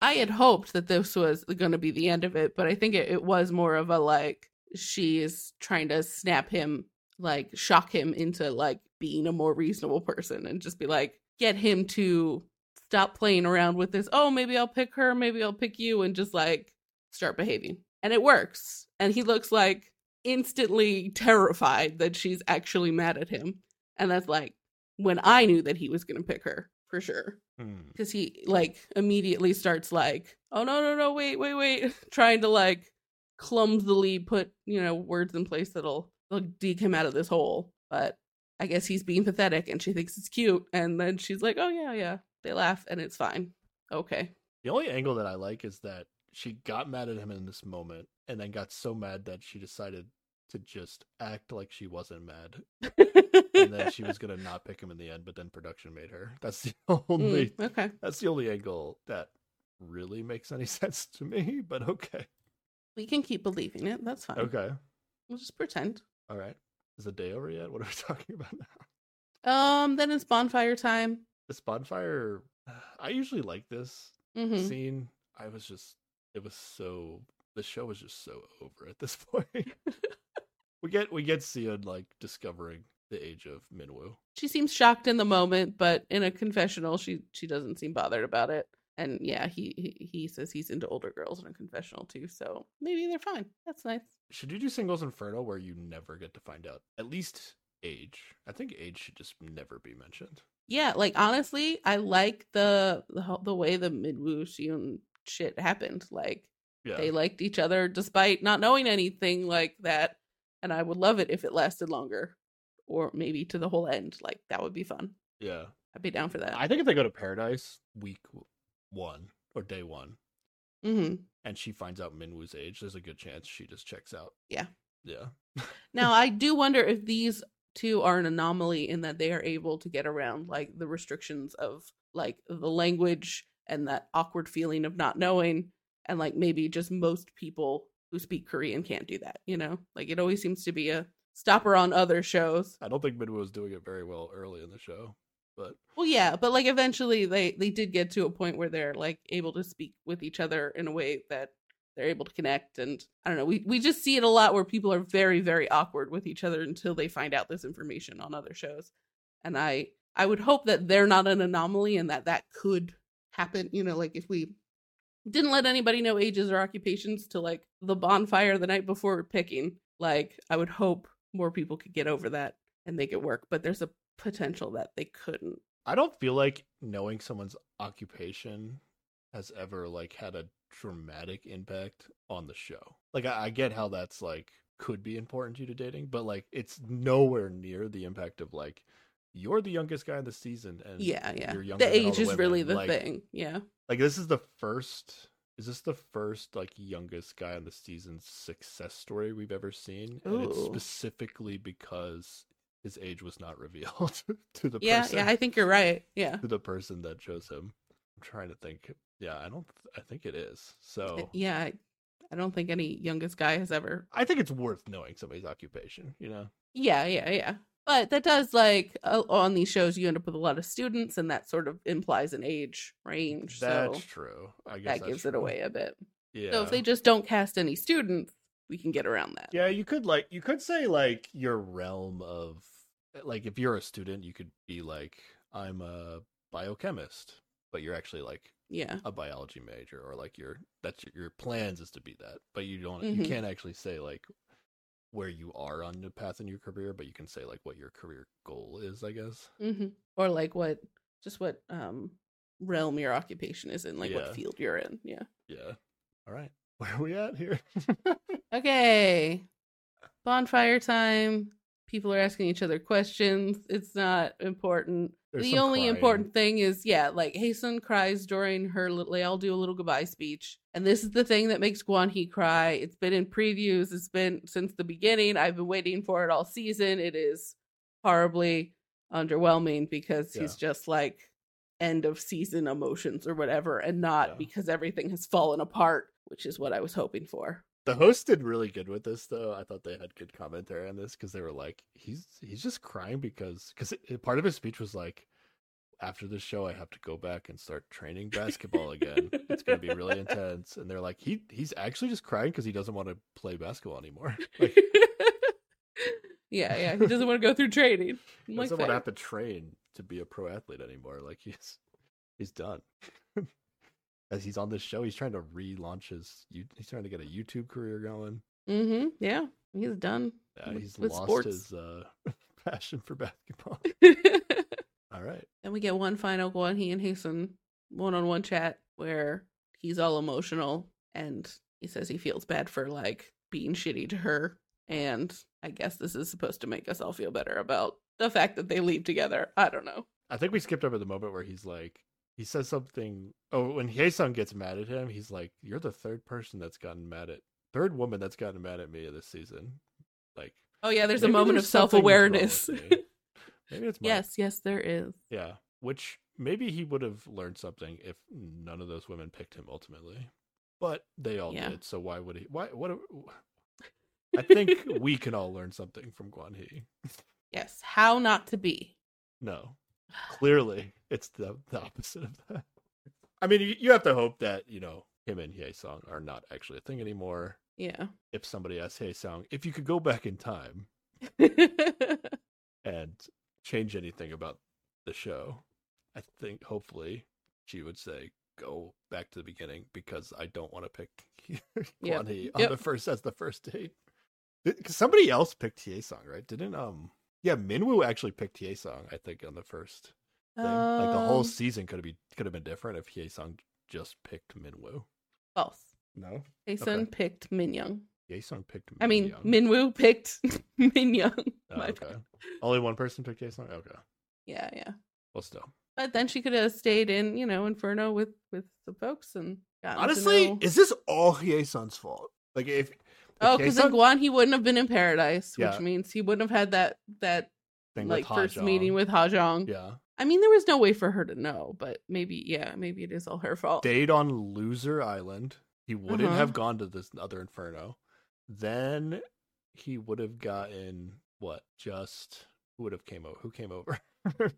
I had hoped that this was going to be the end of it, but I think it, it was more of a like, she is trying to snap him, like shock him into like being a more reasonable person and just be like, get him to stop playing around with this. Oh, maybe I'll pick her, maybe I'll pick you, and just like start behaving. And it works. And he looks like instantly terrified that she's actually mad at him. And that's like when I knew that he was going to pick her for sure. Hmm. because he like immediately starts like oh no no no wait wait wait trying to like clumsily put you know words in place that'll, that'll dig him out of this hole. But i guess he's being pathetic and she thinks it's cute. And then she's like oh yeah yeah. They laugh and it's fine. Okay. The only angle that I like is that she got mad at him in this moment and then got so mad that she decided to just act like she wasn't mad. And then she was gonna not pick him in the end, but then production made her. That's the only Mm, okay that's the only angle that really makes any sense to me, but okay. we can keep believing it that's fine Okay. we'll just pretend All right. Is the day over yet? What are we talking about now? um then it's bonfire time This bonfire I usually like this hmm scene. I was just it was so the show was just so over at this point. we get we get Sion like discovering the age of Minwoo. she seems shocked in the moment, but in a confessional, she she doesn't seem bothered about it. And yeah, he he, he says he's into older girls in a confessional too, so maybe they're fine. That's nice. Should you do Singles Inferno where you never get to find out at least age? I think age should just never be mentioned. Yeah, like honestly, I like the the, the way the Minwoo Shion shit happened. Like Yeah. they liked each other despite not knowing anything like that, and I would love it if it lasted longer, or maybe to the whole end. Like that would be fun. yeah. I'd be down for that. I think if they go to Paradise week one or day one hmm and she finds out Minwoo's age, there's a good chance she just checks out. Yeah. Yeah. Now, I do wonder if these two are an anomaly in that they are able to get around like the restrictions of like the language and that awkward feeling of not knowing and like maybe just most people who speak Korean can't do that, you know? Like it always seems to be a stopper on other shows. I don't think Minwoo was doing it very well early in the show, but Well, yeah, but like eventually they they did get to a point where they're like able to speak with each other in a way that they're able to connect and I don't know, we we just see it a lot where people are very very awkward with each other until they find out this information on other shows. And I I would hope that they're not an anomaly and that that could happen, you know, like if we didn't let anybody know ages or occupations to like the bonfire the night before picking, like I would hope more people could get over that and make it work, but there's a potential that they couldn't. I don't feel like knowing someone's occupation has ever like had a dramatic impact on the show. Like I, I get how that's like could be important to you to dating, but like it's nowhere near the impact of like you're the youngest guy in the season and Yeah, yeah. The age the is really the Like- thing. Yeah. Like this is the first is this the first like youngest guy on the season success story we've ever seen? And it's specifically because his age was not revealed to the Yeah, person yeah, yeah. I think you're right. Yeah. to the person that chose him. I'm trying to think. Yeah, I don't. I think it is. So Yeah, I, I don't think any youngest guy has ever. I think it's worth knowing somebody's occupation. You know. Yeah, yeah, yeah. But that does like uh, on these shows you end up with a lot of students, and that sort of implies an age range. That's so true. I guess that gives it away a bit. Yeah. So if they just don't cast any students, we can get around that. Yeah, you could like you could say like your realm of like if you're a student, you could be like I'm a biochemist, but you're actually like Yeah. a biology major or like your that's your, your plans is to be that, but you don't you Mhm. can't actually say like where you are on the path in your career, but you can say like what your career goal is, I guess. hmm Or like what, just what um realm your occupation is in, like Yeah. what field you're in. Yeah. Yeah. All right. Where are we at here? Okay. Bonfire time. People are asking each other questions. It's not important. There's the only crying. important thing is, yeah, like Haesun cries during her. little- They all do a little goodbye speech, and this is the thing that makes Guan He cry. It's been in previews. It's been since the beginning. I've been waiting for it all season. It is horribly underwhelming because he's just like end of season emotions or whatever, and not Yeah. because everything has fallen apart, which is what I was hoping for. The host did really good with this, though. I thought they had good commentary on this because they were like, "He's he's just crying because because part of his speech was like, after this show, I have to go back and start training basketball again. it's going to be really intense." And they're like, "He he's actually just crying because he doesn't want to play basketball anymore. Like, yeah, yeah. He doesn't want to go through training. he like, doesn't want to have to train to be a pro athlete anymore. Like he's he's done." As he's on this show, he's trying to relaunch his. He's trying to get a YouTube career going. Mm-hmm. Yeah, he's done. Yeah, he's with lost sports. his uh, passion for basketball. All right. and we get one final one. He and Haesun one-on-one chat where he's all emotional and he says he feels bad for like being shitty to her. And I guess this is supposed to make us all feel better about the fact that they leave together. I don't know. I think we skipped over the moment where he's like, he says something. Oh, when Haesung gets mad at him, he's like, "You're the third person that's gotten mad at, third woman that's gotten mad at me this season." Like, Oh yeah, there's a moment there's of self-awareness. maybe it's my, yes, yes, there is. yeah. Which maybe he would have learned something if none of those women picked him ultimately, but they all Yeah. did. So why would he? Why? What? I think we can all learn something from Guan He. Yes, how not to be. No, clearly it's the, the opposite of that. I mean, you, you have to hope that you know him and Ye Song are not actually a thing anymore. Yeah. If somebody asks Ye Song, if you could go back in time and change anything about the show, I think hopefully she would say go back to the beginning because I don't want to pick Yep. Guan on Yep. the first as the first date. Because somebody else picked Ye Song, right? Didn't um yeah Minwoo actually picked Ye Song, I think, on the first thing. like the whole Um, season could have been could have been different if Ye Sung just picked Minwoo. false. No, Jason Okay. picked Min Young. Ye Sung picked. I mean, Young. Minwoo picked Min Young. Oh, okay. bad. Only one person picked Ye Sung. Okay, Yeah, yeah. well, still. But then she could have stayed in, you know, Inferno with with the folks and Honestly, is this all Ye Sung's fault? Like if, if oh, because in Guan he wouldn't have been in paradise, Yeah. which means he wouldn't have had that that thing like first meeting with Hajong. yeah, I mean, there was no way for her to know, but maybe, yeah, maybe it is all her fault. stayed on Loser Island. He wouldn't Uh-huh. have gone to this other Inferno. Then he would have gotten what? Just who would have came over? Who came over?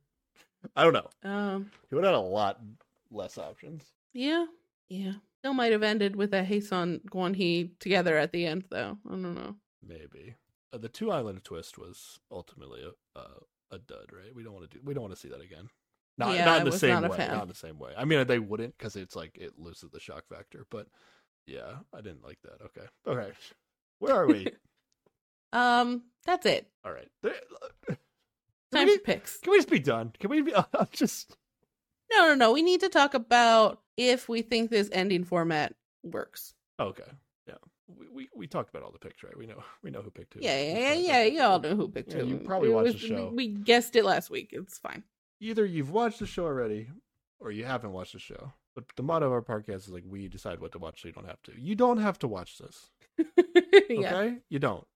I don't know. Um, He would have had a lot less options. yeah, yeah. Still might have ended with a Haesun Guan He together at the end, though. I don't know. Maybe uh, the two island twist was ultimately a uh, a dud, right? We don't want to do. We don't want to see that again. Not Yeah, not in the same not way. fan. Not in the same way. I mean, they wouldn't because it's like it loses the shock factor. But yeah, I didn't like that. Okay, okay. Where are we? Um, that's it. All right. Time we, for picks. can we just be done? Can we be? I'm just No, no, no. We need to talk about if we think this ending format works. okay. We, we we talked about all the picks, right? We know we know who picked who. Yeah, yeah, yeah, yeah. You all know who picked Yeah, who. you probably watched was- the show. We guessed it last week. It's fine. Either you've watched the show already, or you haven't watched the show. But the motto of our podcast is like we decide what to watch, so you don't have to. You don't have to watch this. yeah. Okay, you don't.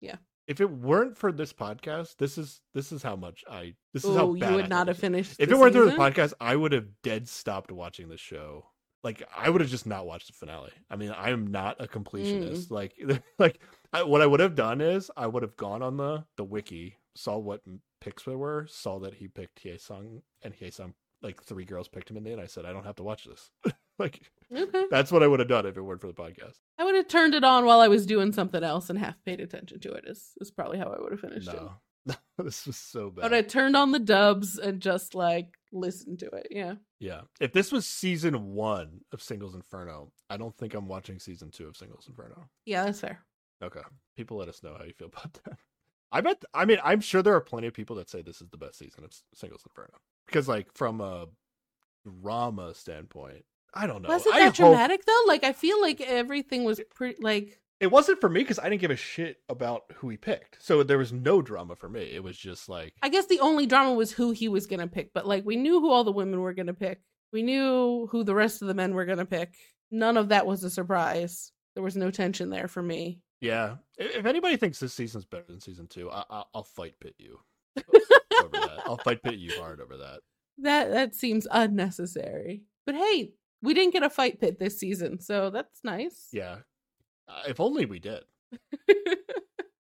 Yeah. If it weren't for this podcast, this is this is how much I. This is how Ooh, bad you would not have finished. If it weren't for the podcast, I would have dead stopped watching the show like I would have just not watched the finale. I mean, I am not a Mm. completionist. Like, like I, what I would have done is I would have gone on the the wiki, saw what picks there were, saw that he picked Sung, and Sung like three girls picked him in the end. I said I don't have to watch this. like Okay. that's what I would have done if it weren't for the podcast. I would have turned it on while I was doing something else and half paid attention to it. Is is probably how I would have finished it. No, this was so bad. But I turned on the dubs and just like listened to it. Yeah. Yeah. If this was season one of Singles Inferno, I don't think I'm watching season two of Singles Inferno. Yeah, that's fair. Okay. People let us know how you feel about that. I bet, I mean, I'm sure there are plenty of people that say this is the best season of Singles Inferno. Because, like, from a drama standpoint, I don't know. Was it I that hope- dramatic though? Like I feel like everything was pretty like It wasn't for me because I didn't give a shit about who he picked. So there was no drama for me. It was just like, I guess the only drama was who he was gonna pick, but like we knew who all the women were gonna pick. We knew who the rest of the men were gonna pick. None of that was a surprise. There was no tension there for me. yeah. If anybody thinks this season's better than season two, I- I- I'll fight pit you over that. I'll fight pit you hard over that. That that seems unnecessary. But hey, we didn't get a fight pit this season, so that's nice. Yeah. Uh, if only we did.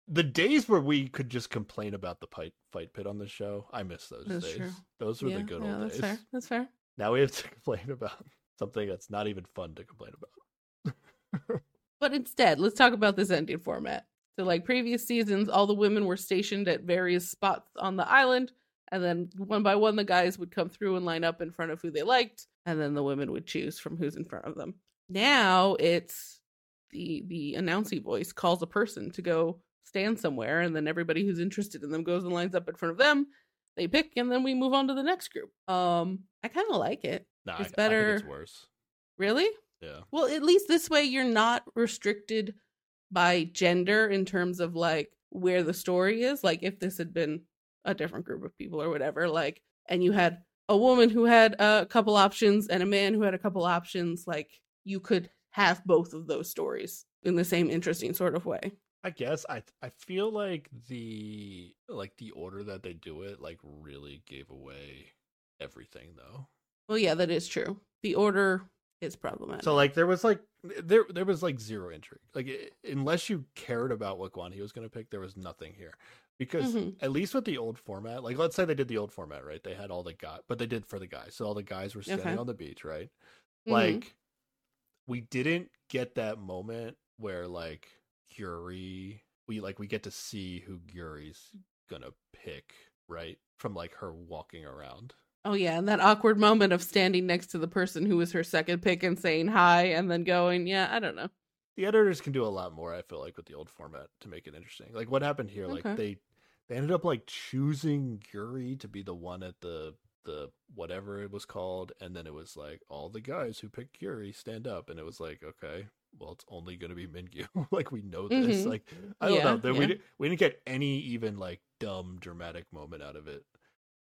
The days where we could just complain about the fight fight pit on the show, I miss those That's days. true. Those were yeah, the good yeah, old that's days. fair. That's fair. Now we have to complain about something that's not even fun to complain about. But instead, let's talk about this ending format. So, like previous seasons, all the women were stationed at various spots on the island, and then one by one, the guys would come through and line up in front of who they liked, and then the women would choose from who's in front of them. Now it's the the announcing voice calls a person to go stand somewhere, and then everybody who's interested in them goes and lines up in front of them. They pick, and then we move on to the next group. Um, I kind of like it. Nah, It's I, I better- think it's worse. Really? Yeah. Well, at least this way you're not restricted by gender in terms of like where the story is. Like if this had been a different group of people or whatever, like and you had a woman who had a couple options and a man who had a couple options, like you could have both of those stories in the same interesting sort of way. I guess I I feel like the like the order that they do it like really gave away everything though. Well, yeah, that is true. The order is problematic. So like there was like there there was like zero intrigue. Like unless you cared about what Guan He was going to pick, there was nothing here. Because Mhm. at least with the old format, like let's say they did the old format, right? They had all the guy, but they did for the guys. So all the guys were standing Okay. on the beach, right? Mhm. Like we didn't get that moment where like Yuri, we like we get to see who Yuri's gonna pick, right? From like her walking around. Oh yeah, and that awkward moment of standing next to the person who was her second pick and saying hi and then going, yeah, I don't know. the editors can do a lot more i feel like with the old format to make it interesting like what happened here like they they ended up like choosing yuri to be the one at the the whatever it was called and then it was like all the guys who picked yuri stand up and it was like okay well it's only going to be mingyu like we know this Mhm. like i don't Yeah, know we, yeah. di- we didn't get any even like dumb dramatic moment out of it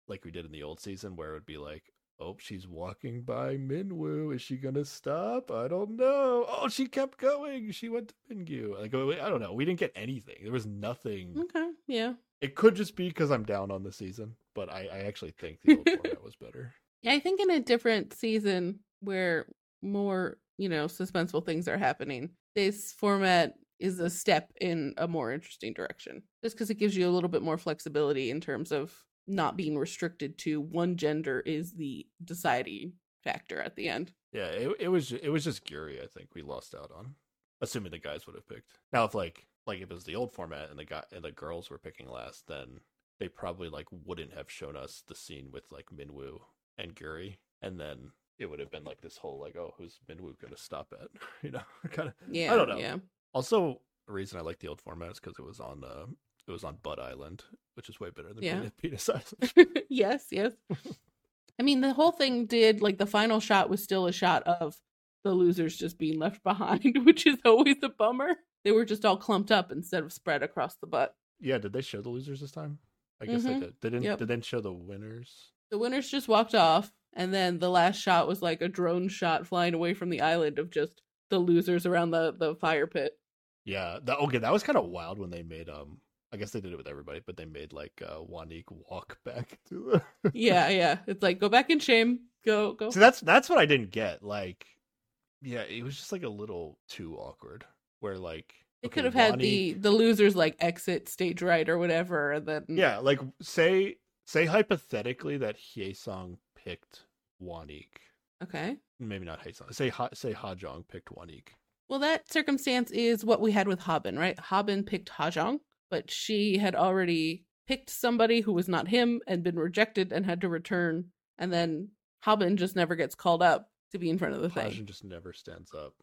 like we did in the old season where it would be like Oh, she's walking by Minwoo. Is she gonna stop? I don't know. Oh, she kept going. She went to Mingyu. Like I don't know. We didn't get anything. There was nothing. Okay, yeah. It could just be because I'm down on the season, but I, I actually think the old format was better. Yeah, I think in a different season where more, you know, suspenseful things are happening, this format is a step in a more interesting direction. Just because it gives you a little bit more flexibility in terms of not being restricted to one gender is the deciding factor at the end. Yeah, it, it was it was just Guri. I think we lost out on, assuming the guys would have picked. Now, if like like if it was the old format and the guy and the girls were picking last, then they probably like wouldn't have shown us the scene with like Minwoo and Guri, and then it would have been like this whole like, oh, who's Minwoo gonna stop at? You know, kind of. Yeah. I don't know. Yeah. Also, the reason I like the old format is because it was on uh, it was on Bud Island, which is way better than Yeah. Penis, Island. yes, yes. I mean, the whole thing did like the final shot was still a shot of the losers just being left behind, which is always a bummer. They were just all clumped up instead of spread across the butt. yeah, did they show the losers this time? I guess they Mhm. did. They didn't. Yep. They didn't show the winners. The winners just walked off, and then the last shot was like a drone shot flying away from the island of just the losers around the the fire pit. Yeah, that okay. That was kind of wild when they made um. I guess they did it with everybody, but they made like uh, Wanik walk back to the. Yeah, yeah. It's like go back in shame. Go, go. so that's that's what I didn't get. Like, yeah, it was just like a little too awkward. Where like They okay, could have had the the losers like exit stage right or whatever, and then yeah, like say say hypothetically that Hyesong picked Wanik. Okay. Maybe not Hyesong. Say ha- say Hajong picked Wanik. Well, that circumstance is what we had with Habin, right? Habin picked Hajong, but she had already picked somebody who was not him and been rejected and had to return. And then Habin just never gets called up to be in front of the thing. Hajong just never stands up.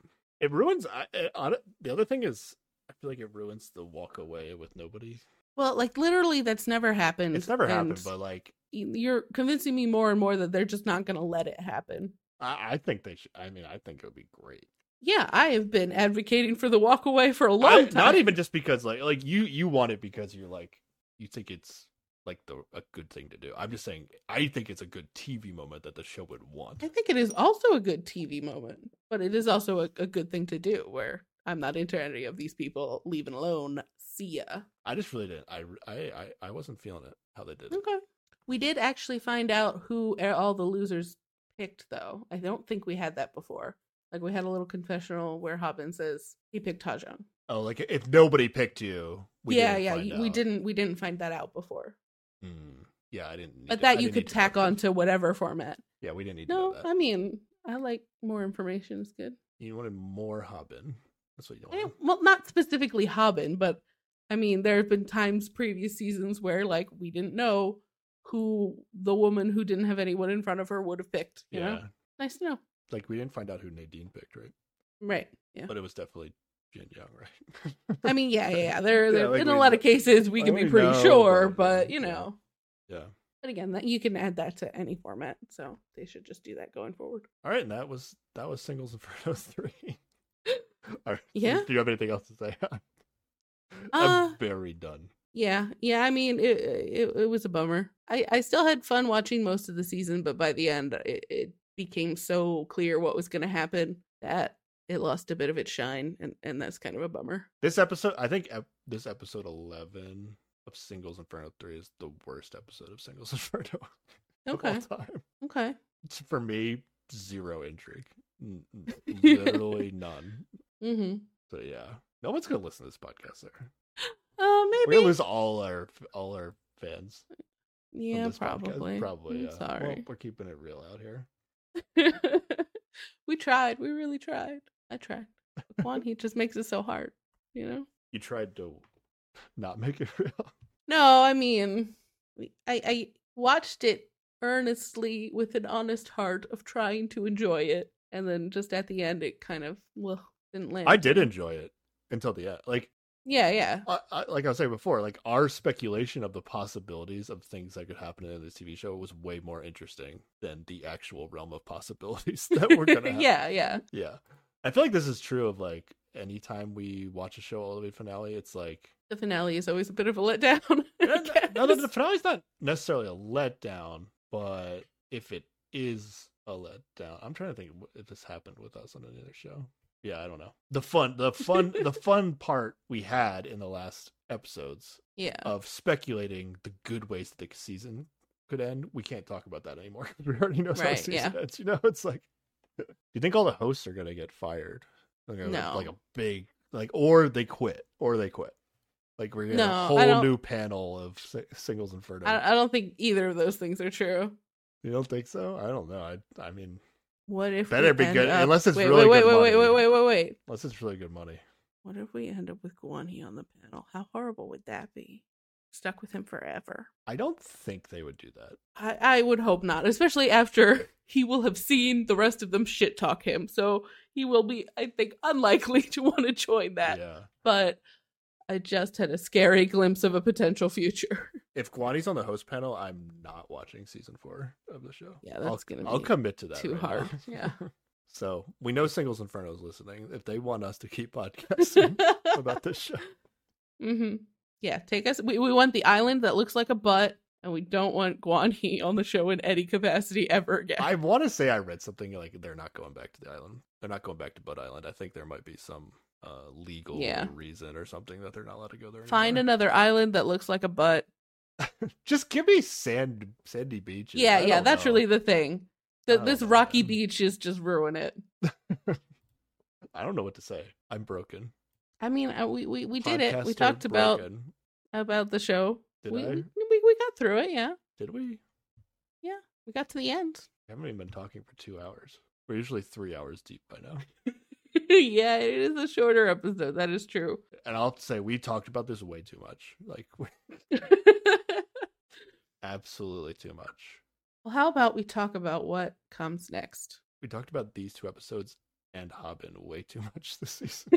It ruins. I, eh, I, it- the other thing is, I feel like it ruins the walk away with nobody. Well, like literally, that's never happened. It's never happened, but like you're convincing me more and more that they're just not going to let it happen. I, I think they should. I mean, I think it would be great. Yeah, I have been advocating for the walk away for a long I- time. Not even just because like like you you want it because you're like you think it's like the a good thing to do. I'm just saying I think it's a good TV moment that the show would want. I think it is also a good TV moment, but it is also a, a good thing to do where I'm not into any of these people. Leaving alone. See ya. I just really didn't. I I I, I wasn't feeling it how they did it. Okay. We did actually find out who all the losers picked, though. I don't think we had that before. Like we had a little confessional where Habin says he picked Hajong. Oh, like if nobody picked you, we yeah, yeah, we out. didn't we didn't find that out before. Hmm. Yeah, I didn't. Need But to- I that you could tack on to whatever format. Yeah, we didn't need No, to know that. I mean, I like more information is good. you wanted more Habin. That's what you I- wanted. well, not specifically Habin, but I mean, there have been times previous seasons where like we didn't know who the woman who didn't have anyone in front of her would have picked. You yeah, know, nice to know. Like we didn't find out who Nadine picked, right? Right. Yeah. But it was definitely Jin Young, right? I mean, yeah, yeah, yeah. There, Yeah, there like in we a lot of cases we like can be pretty know, sure, but, but you know. yeah. But again, that you can add that to any format, so they should just do that going forward. All right, and that was that was Singles Inferno three. All right, Yeah. Do you have anything else to say? Uh, I'm very done. Yeah, yeah. I mean, it, it it was a bummer. I I still had fun watching most of the season, but by the end, it, it became so clear what was going to happen that it lost a bit of its shine, and and that's kind of a bummer. This episode, I think ep- this episode eleven of Singles Inferno three is the worst episode of Singles Inferno Okay, of all time. okay. It's, for me, zero intrigue, literally none. Mm-hmm. So yeah, no one's gonna listen to this podcast. There, Uh, we're maybe. gonna lose all our all our fans. yeah, this podcast. probably. probably. I'm yeah. Well, sorry. we're keeping it real out here. we tried. We really tried. I tried. Guan He just makes it so hard. You know. You tried to not make it real. No, I mean, I I watched it earnestly with an honest heart of trying to enjoy it, and then just at the end, it kind of well didn't land. I did enjoy it until the end. Like Yeah, yeah, I, I, like I was saying before, like our speculation of the possibilities of things that could happen in this TV show was way more interesting than the actual realm of possibilities that we're gonna have. yeah, yeah. yeah. I feel like this is true of like anytime we watch a show all the way to finale, it's like The finale is always a bit of a letdown. No, no, the finale's not necessarily a letdown, but if it is a letdown, I'm trying to think if this happened with us on another show. Yeah, I don't know. The fun, the fun, the fun part we had in the last episodes yeah. of speculating the good ways that the season could end. We can't talk about that anymore. we already know how Right, the season yeah. ends. You know, it's like, do you think all the hosts are gonna get fired? Like, a- No. like a big, like, or they quit, or they quit. Like we're getting No, a whole new panel of si- singles inferno. I, I don't think either of those things are true. you don't think so? I don't know. I, I mean, What if Better we be end good- up- unless it's wait, really wait, good wait, wait, money. wait, wait, wait, wait. unless it's really good money. What if we end up with Guanhi on the panel? How horrible would that be? Stuck with him forever. I don't think they would do that. I, I would hope not, especially after he will have seen the rest of them shit talk him. So he will be, I think, unlikely to want to join that. Yeah. But I just had a scary glimpse of a potential future. If Guani's on the host panel, I'm not watching season four of the show. Yeah, I'll, that's gonna I'll be commit to that. too right hard. now. Yeah. so we know Singles Inferno's listening. If they want us to keep podcasting about this show, mm-hmm. Yeah, take us. We, we want the island that looks like a butt, and we don't want Guanhi on the show in any capacity ever again. I want to say I read something like they're not going back to the island. They're not going back to Bud Island. I think there might be some uh, legal Yeah. reason or something that they're not allowed to go there. Find another island that looks like a butt. Just give me sand, sandy beaches. Yeah, I yeah, that's know. really the thing. I The, this know, rocky man. beach is just ruin it. I don't know what to say. I'm broken. I mean, uh, we we, we did it. We talked about broken. about the show. Did we, I? we we got through it. Yeah, Did we? Yeah, we got to the end. We haven't even been talking for two hours. We're usually three hours deep by now. yeah, it is a shorter episode. That is true. And I'll say we talked about this way too much. Like absolutely too much. well, how about we talk about what comes next? We talked about these two episodes and Habin way too much this season.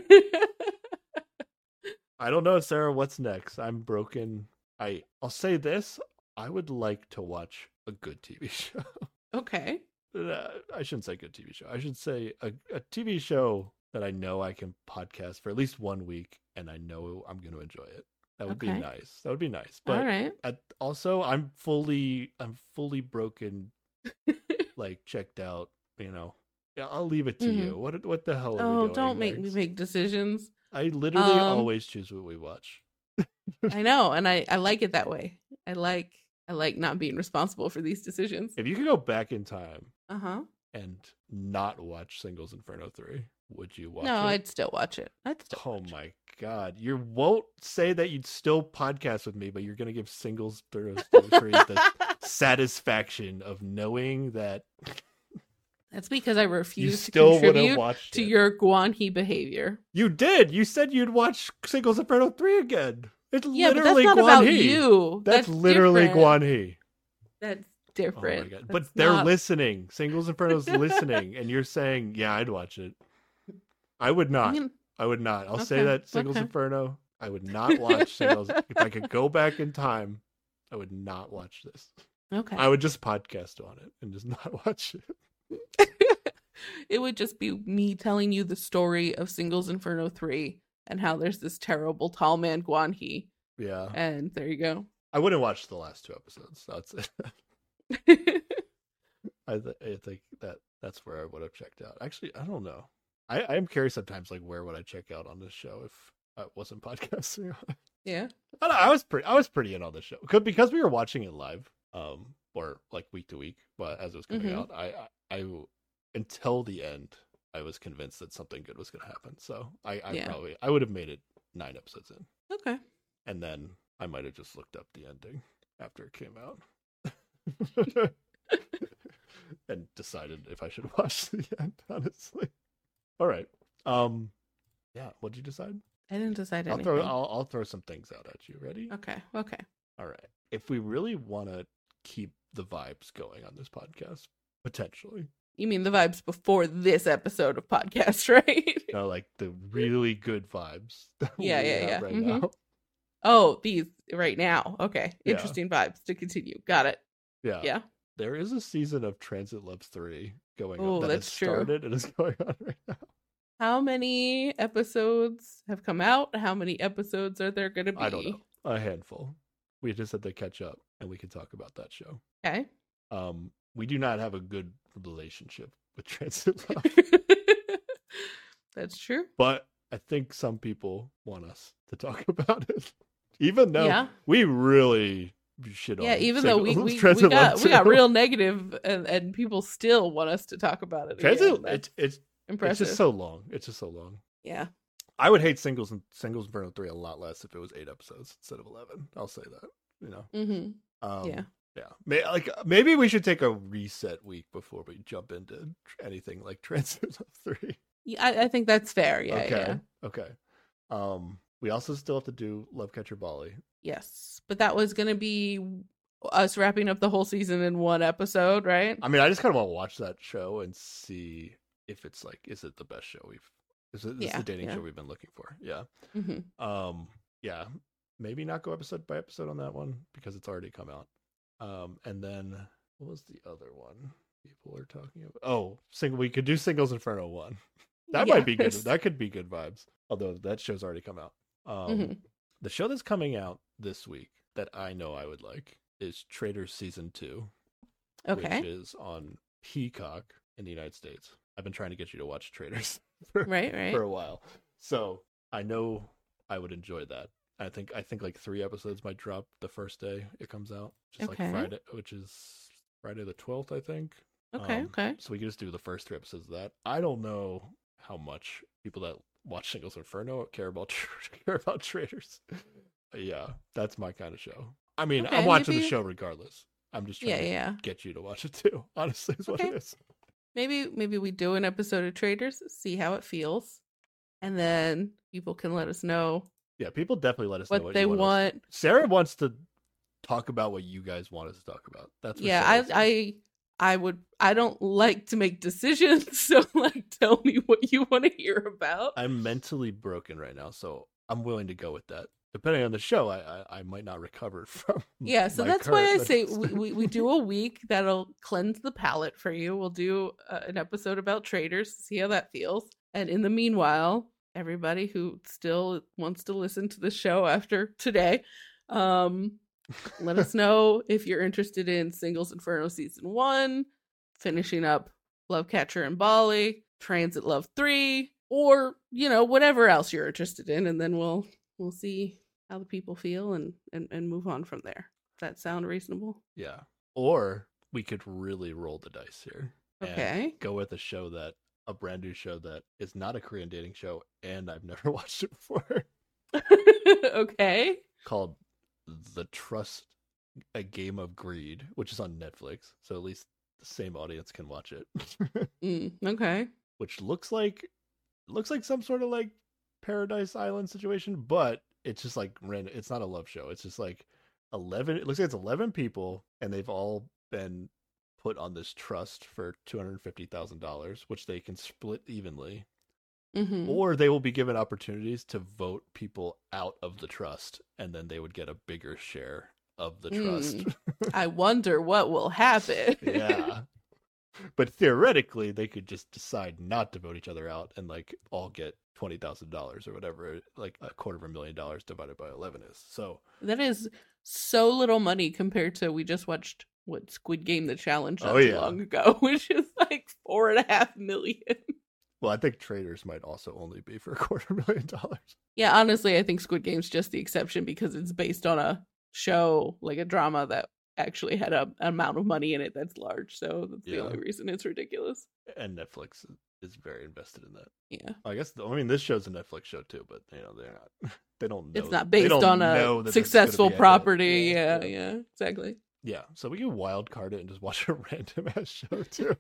I don't know, Sarah, what's next? I'm broken. I I'll say this. I would like to watch a good TV show. okay. I shouldn't say good TV show. I should say a, a TV show that I know I can podcast for at least one week and I know I'm going to enjoy it. That would Okay. be nice. That would be nice. But right. at, also, I'm fully, I'm fully broken, like checked out. You know, yeah, I'll leave it to Mhm. you. What, what the hell? Oh, don't make me make decisions. I literally Um, always choose what we watch. I know, and I I like it that way. I like I like not being responsible for these decisions. If you could go back in time Uh huh. and not watch Singles Inferno three, would you watch No, it? I'd still watch it. I'd still. Oh watch it. my god! You won't say that you'd still podcast with me, but you're gonna give Singles Inferno three the satisfaction of knowing that That's because I refuse to contribute to it. your Guanhi behavior. You did. You said you'd watch Singles Inferno three again. It's Yeah, but that's literally not Guan about Hee. you. That's, literally different. Guan He. That's Oh my different. god! But That's they're not- listening. Singles Inferno's listening, and you're saying, "Yeah, I'd watch it." I would not. I mean, I would not. I'll say Okay, that Singles okay. Inferno. I would not watch Singles. if I could go back in time, I would not watch this. okay. I would just podcast on it and just not watch it. it would just be me telling you the story of Singles Inferno 3 and how there's this terrible tall man Guanhi. Yeah, And there you go. I wouldn't watch the last two episodes. That's it. I, th- I think that that's where I would have checked out. Actually, I don't know. I I am curious sometimes, like where would I check out on this show if I wasn't podcasting? yeah. I, know, I was pretty. I was pretty in on the show because we were watching it live, um, or like week to week. But as it was coming Mhm. out, I, I, I until the end, I was convinced that something good was going to happen. So I, I Yeah. probably I would have made it nine episodes in, Okay. and then I might have just looked up the ending after it came out. and decided if I should watch the end, honestly. All right. Um yeah, what'd you decide? I didn't decide I'll anything. throw I'll, I'll throw some things out at you. Ready? Okay. Okay. All right. If we really want to keep the vibes going on this podcast, potentially, You mean the vibes before this episode of podcast, right? know, like the really good vibes. that Yeah, we yeah, have yeah. Right Mhm. now. oh, these right now. Okay. Yeah. Interesting vibes to continue. Got it. Yeah. Yeah. There is a season of Transit Loves 3 going Oh, on that that's has true. started and is going on right now. How many episodes have come out? How many episodes are there going to be? I don't know. A handful. We just had to catch up and we can talk about that show. Okay. Um, we do not have a good relationship with Transit Love, That's true. but I think some people want us to talk about it. Even though Yeah. we really shit on Yeah, even though we we, we got we got real negative and, and people still want us to talk about it. Transit. It's it's it's just so long. It's just so long. yeah. I would hate singles and singles Inferno three a lot less if it was eight episodes instead of eleven. I'll say that. You know. Mm-hmm. Um, Yeah. Yeah. May, like maybe we should take a reset week before we jump into tr- anything like Love three. Yeah, I, I think that's fair. Yeah, okay. yeah. Okay. Um, we also still have to do Love Catcher Bali. Yes. But that was gonna be us wrapping up the whole season in one episode, right? I mean, I just kind of want to watch that show and see if it's like, is it the best show we've? Is it is Yeah, the dating yeah. show we've been looking for? Yeah. Mm-hmm. Um. Yeah. Maybe not go episode by episode on that one because it's already come out. Um. And then what was the other one people are talking about? Oh, single. We could do Singles Inferno one. That might be good. That could be good vibes. Although that show's already come out. Um, Mhm. The show that's coming out this week that I know I would like is Traitors season two, okay. which is on Peacock in the United States. I've been trying to get you to watch Traitors for, Right, right. for a while, so I know I would enjoy that. I think I think like three episodes might drop the first day it comes out, just Okay. like Friday, which is Friday the twelfth, I think. Okay, Um, okay. So we can just do the first three episodes of that. I don't know how much people that watch Singles Inferno care about care about Traitors. yeah, that's my kind of show. I mean, Okay, I'm watching maybe- the show regardless. I'm just trying Yeah, to yeah. get you to watch it too. Honestly, is what Okay. it is. Maybe maybe we do an episode of Traitors, see how it feels, and then people can let us know Yeah, people definitely let us know what, what they you want. us- Sarah wants to talk about what you guys want us to talk about. That's what Yeah, Sarah. I I I would I don't like to make decisions, so like tell me what you want to hear about. I'm mentally broken right now, so I'm willing to go with that. Depending on the show, I I, I might not recover from. Yeah, so that's why I say we, we, we do a week that'll cleanse the palate for you. We'll do uh, an episode about Traitors, see how that feels. And in the meanwhile, everybody who still wants to listen to the show after today, um, let us know if you're interested in Single's Inferno season one, finishing up Love Catcher in Bali, Transit Love three, or you know whatever else you're interested in, and then we'll we'll see how the people feel and and, and move on from there. Does that sound reasonable? Yeah. Or we could really roll the dice here. and Okay. Go with a show that a brand new show that is not a Korean dating show and I've never watched it before okay. called The Trust a Game of Greed, which is on Netflix. So at least the same audience can watch it. Mm, okay. which looks like looks like some sort of like Paradise Island situation, but it's just like random. It's not a love show. It's just like eleven. It looks like it's eleven people, and they've all been put on this trust for two hundred fifty thousand dollars, which they can split evenly, hmm or they will be given opportunities to vote people out of the trust, and then they would get a bigger share of the trust. I wonder what will happen. yeah. But theoretically, they could just decide not to vote each other out and like all get twenty thousand dollars or whatever, like a quarter of a million dollars divided by eleven is. So that is so little money compared to we just watched what Squid Game the challenge not Oh, yeah. long ago, which is like four and a half million. well, I think Traitors might also only be for a quarter million dollars. Yeah, honestly, I think Squid Game's just the exception because it's based on a show, like a drama that actually had a an amount of money in it that's large. So that's the only reason it's ridiculous. And Netflix is very invested in that. Yeah. I guess I mean this show's a Netflix show too, but you know they're not. They don't. Know, It's not based on a that this is gonna successful be a hit. property. Yeah, yeah, exactly. Yeah. So we can wild card it and just watch a random ass show too.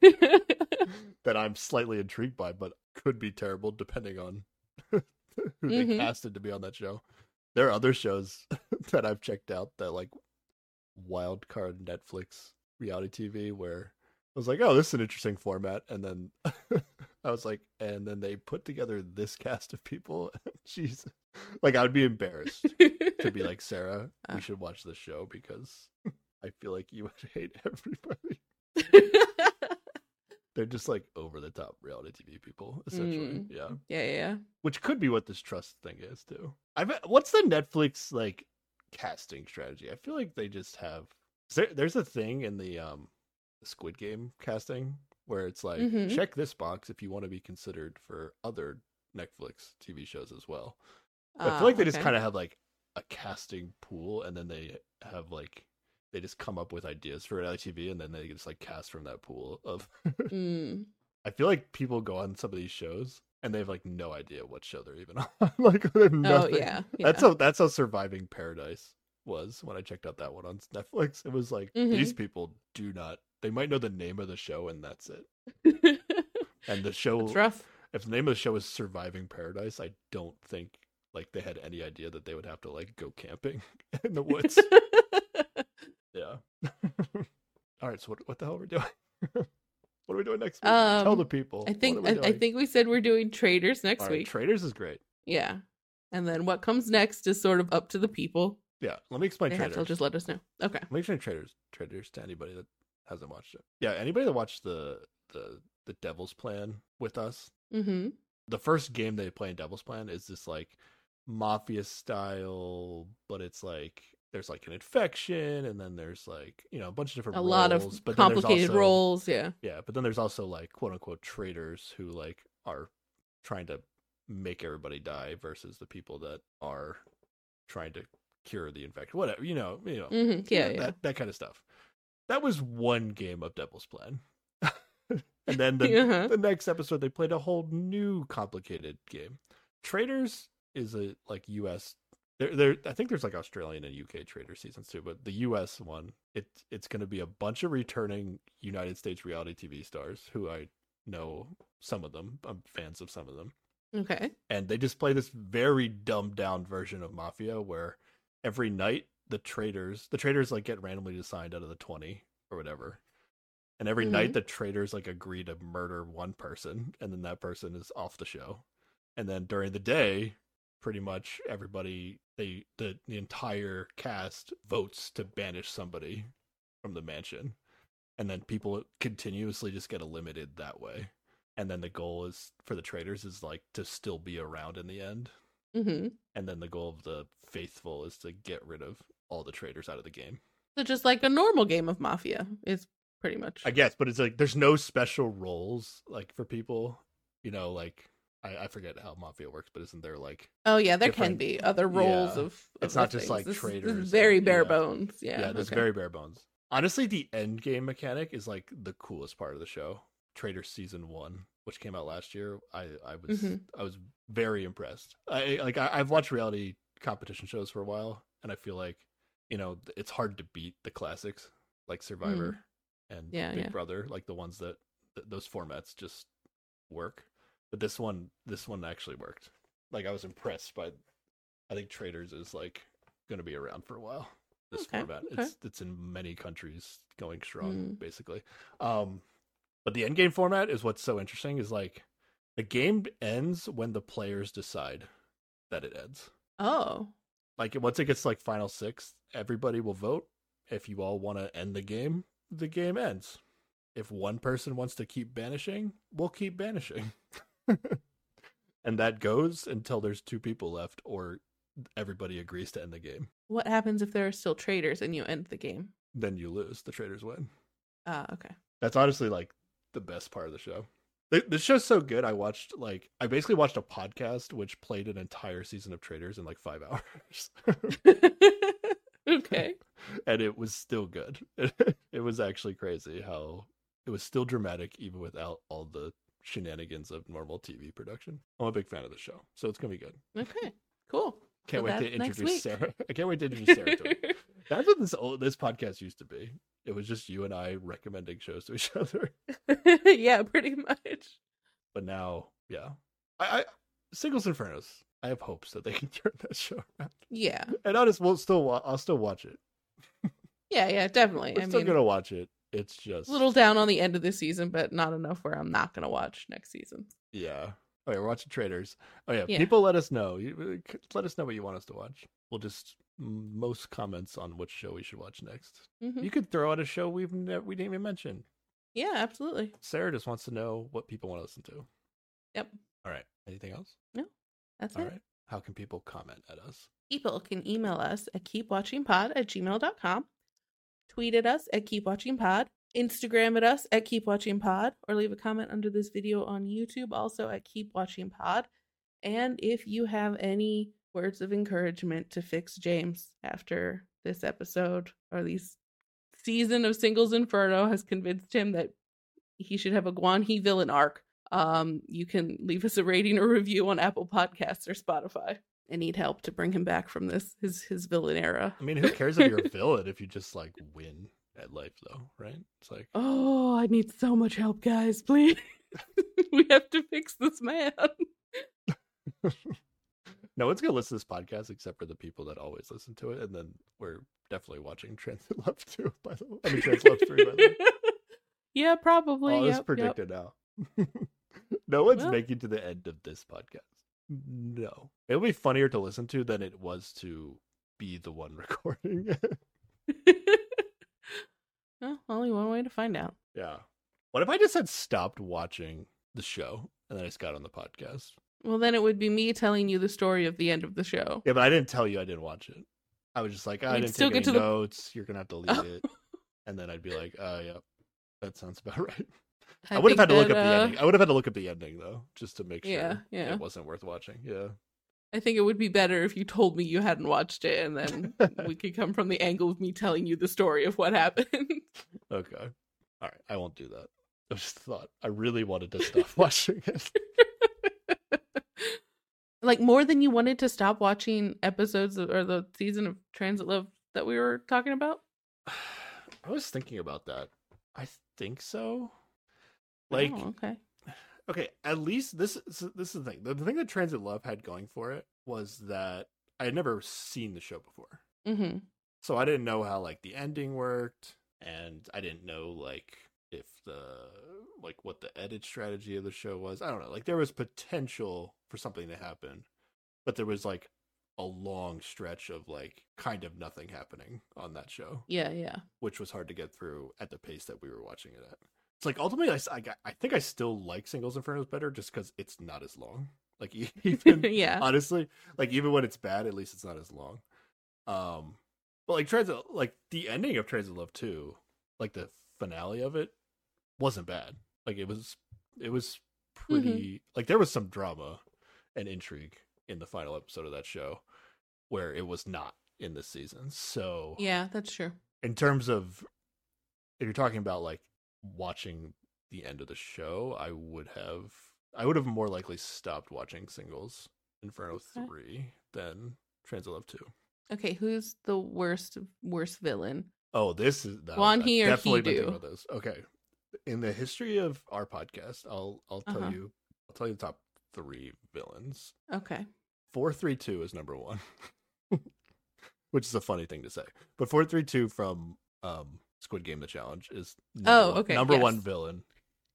that I'm slightly intrigued by, but could be terrible depending on who they Mhm. casted to be on that show. There are other shows that I've checked out that like wild card Netflix reality TV where I was like, oh, this is an interesting format, and then I was like, and then they put together this cast of people. Jeez, like I would be embarrassed to be like Sarah. Ah. We should watch this show because I feel like you would hate everybody. They're just like over the top reality TV people, essentially. Mm. Yeah, yeah, yeah. which could be what this trust thing is too. I've what's the Netflix like casting strategy? I feel like they just have. There, there's a thing in the um Squid Game casting where it's like Mhm. check this box if you want to be considered for other Netflix TV shows as well. I feel like they just kind of have like a casting pool, and then they have like they just come up with ideas for reality TV, and then they just like cast from that pool of. Mm. I feel like people go on some of these shows and they have like no idea what show they're even on. like they have Oh yeah, yeah. That's how that's how Surviving Paradise was when I checked out that one on Netflix. It was like Mhm. these people do not. They might know the name of the show and that's it. And the show, It's rough. if the name of the show is Surviving Paradise, I don't think like they had any idea that they would have to like go camping in the woods. Yeah. All right. So what what the hell are we doing? what are we doing next week? Tell Um, the people. I What think I, I think we said we're doing Traitors next All right, week. Traitors is great. yeah, and then what comes next is sort of up to the people. Yeah. Let me explain They have Traitors. to just let us know. Okay. Let me explain Traitors. Traitors to anybody that hasn't watched it. Yeah. Anybody that watched the the the Devil's Plan with us. Mm-hmm. The first game they play in Devil's Plan is this like mafia style, but it's like there's like an infection, and then there's like you know a bunch of different A lot of but complicated also- roles. Yeah. Yeah, but then there's also like quote unquote traitors who like are trying to make everybody die versus the people that are trying to cure the infection. Whatever, you know, you know, Mm-hmm. Yeah. that, Yeah. that that kind of stuff. That was one game of Devil's Plan. And then the, Uh-huh. the next episode, they played a whole new complicated game. Traitors is a like U.S. There, there. I think there's like Australian and UK trader seasons too, but the U.S. one, it it's going to be a bunch of returning United States reality TV stars who I know some of them. I'm fans of some of them Okay. and they just play this very dumbed down version of mafia where every night the traitors the traitors like get randomly assigned out of the 20 or whatever and every night mm-hmm. the traitors like agree to murder one person and then that person is off the show and then during the day pretty much everybody they the, the entire cast votes to banish somebody from the mansion and then people continuously just get eliminated that way and then the goal is for the traitors is like to still be around in the end Mm-hmm. and then the goal of the faithful is to get rid of all the traitors out of the game So just like a normal game of Mafia is pretty much. i guess but it's like there's no special roles like for people you know like i, I forget how mafia works but isn't there like oh yeah, there can be other roles yeah. of. It's not just, things. like, This is- This Traitors is very and- bare yeah. bones. yeah, Yeah. there's okay. very bare bones honestly the end game mechanic is like the coolest part of the show trader season one which came out last year i i was Mhm. i was very impressed i like I, i've watched reality competition shows for a while and i feel like you know it's hard to beat the classics like survivor and Mm. Yeah, big yeah. brother like the ones that th- those formats just work but this one this one actually worked. Like i was impressed by i think Traitors is like going to be around for a while this Okay, format. okay. it's it's in many countries going strong Mm. basically. Um but the end game format is what's so interesting is like the game ends when the players decide that it ends. Oh. like once it gets like final six everybody will vote. If you all want to end the game the game ends. If one person wants to keep banishing we'll keep banishing and that goes until there's two people left or everybody agrees to end the game What happens if there are still traitors and you end the game? then you lose the traitors win Ah, okay. that's honestly like the best part of the show the, the show's so good i watched like i basically watched a podcast which played an entire season of Traitors in like five hours okay. and it was still good. it was actually crazy how it was still dramatic even without all the shenanigans of normal TV production. I'm a big fan of the show, so it's gonna be good. Okay. Cool. Can't wait to introduce. Sarah. I can't wait to introduce Sarah to it. That's what this old this podcast used to be. It was just you and I recommending shows to each other. yeah, pretty much. But now, yeah, I, I Singles Infernos. I have hopes that they can turn that show around. Yeah. And honest, just will still wa- I'll still watch it. Yeah, yeah, definitely. We're I still mean, gonna watch it. It's just a little down on the end of the season, but not enough where I'm not going to watch next season. Yeah. Oh yeah, we're watching Traitors. Oh yeah, Yeah. people let us know. Uh, let us know what you want us to watch. We'll just most comments on which show we should watch next. Mhm. You could throw out a show we've never we didn't even mention. Yeah, absolutely. Sarah just wants to know what people want to listen to. Yep. All right. Anything else? No. That's All it. right. How can people comment at us? People can email us at keepwatchingpod at gmail.com, tweet at us at Keep Watching Pod. Instagram at us at Keep Watching Pod, or leave a comment under this video on YouTube also at Keep Watching Pod. And if you have any words of encouragement to fix James after this episode or these season of Single's Inferno has convinced him that he should have a Guan He villain arc, um, you can leave us a rating or review on Apple Podcasts or Spotify. I need help to bring him back from this his his villain era. I mean, who cares if you're a villain if you just like win at life though, right? It's like Oh, I need so much help, guys. Please, we have to fix this man. no one's gonna listen to this podcast except for the people that always listen to it, and then we're definitely watching Transit Love 2, by the way. I mean Transit Love 3 by the way. yeah, probably. Oh, All yep, is yep. predicted now. no one's Well. making to the end of this podcast. No. It'll be funnier to listen to than it was to be the one recording. well, only one way to find out. yeah. What if I just had stopped watching the show and then I just got on the podcast? Well, then it would be me telling you the story of the end of the show. Yeah, but I didn't tell you I didn't watch it. I was just like, I didn't still take get any to the- notes. You're gonna have to leave it, and then I'd be like, uh, yeah, that sounds about right. I, I would have had to look that, up the uh, ending. I would have had to look up the ending though, just to make sure Yeah, yeah. it wasn't worth watching. Yeah. I think it would be better if you told me you hadn't watched it, and then we could come from the angle of me telling you the story of what happened. Okay. All right. I won't do that. I just thought I really wanted to stop watching it. like more than you wanted to stop watching episodes of, or the season of Transit Love that we were talking about? I was thinking about that. I think so. Like, oh, okay. okay, at least this is this is the thing. The, the thing that Transit Love had going for it was that I had never seen the show before, Mm-hmm. so I didn't know how like the ending worked, and I didn't know like if the like what the edit strategy of the show was. I don't know. Like there was potential for something to happen, but there was like a long stretch of like kind of nothing happening on that show. Yeah, yeah. which was hard to get through at the pace that we were watching it at. It's like ultimately, I, I, I think I still like Singles Infernos better just because it's not as long. Like even yeah. honestly, like even when it's bad, at least it's not as long. Um, but like Transit, like the ending of Transit Love two, like the finale of it, wasn't bad. Like it was, it was pretty. Like there was some drama and intrigue in the final episode of that show, where it was not in this season. So yeah, that's true. in terms of if you're talking about like watching the end of the show, I would have I would have more likely stopped watching Single's Inferno Okay. three than Transit Love two. Okay, who's the worst worst villain? Oh, this is Guan I've He or definitely He Do? Okay, in the history of our podcast, I'll I'll tell Uh-huh. you I'll tell you the top three villains. Okay. Four three two is number one, which is a funny thing to say. But four three two from um, Squid Game: The Challenge is number Oh, one- okay, number one villain.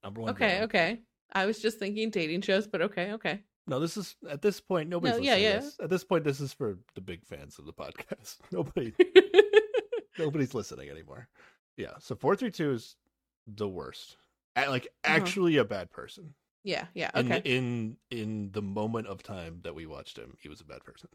Number one. Okay, villain. okay. I was just thinking dating shows, but okay, okay. No, this is at this point nobody's No, yeah, yeah. this. At this point, this is for the big fans of the podcast. Nobody, nobody's listening anymore. Yeah, so four three two is the worst. A- Like Uh-huh. actually a bad person. yeah, yeah, in okay. the, in in the moment of time that we watched him, he was a bad person.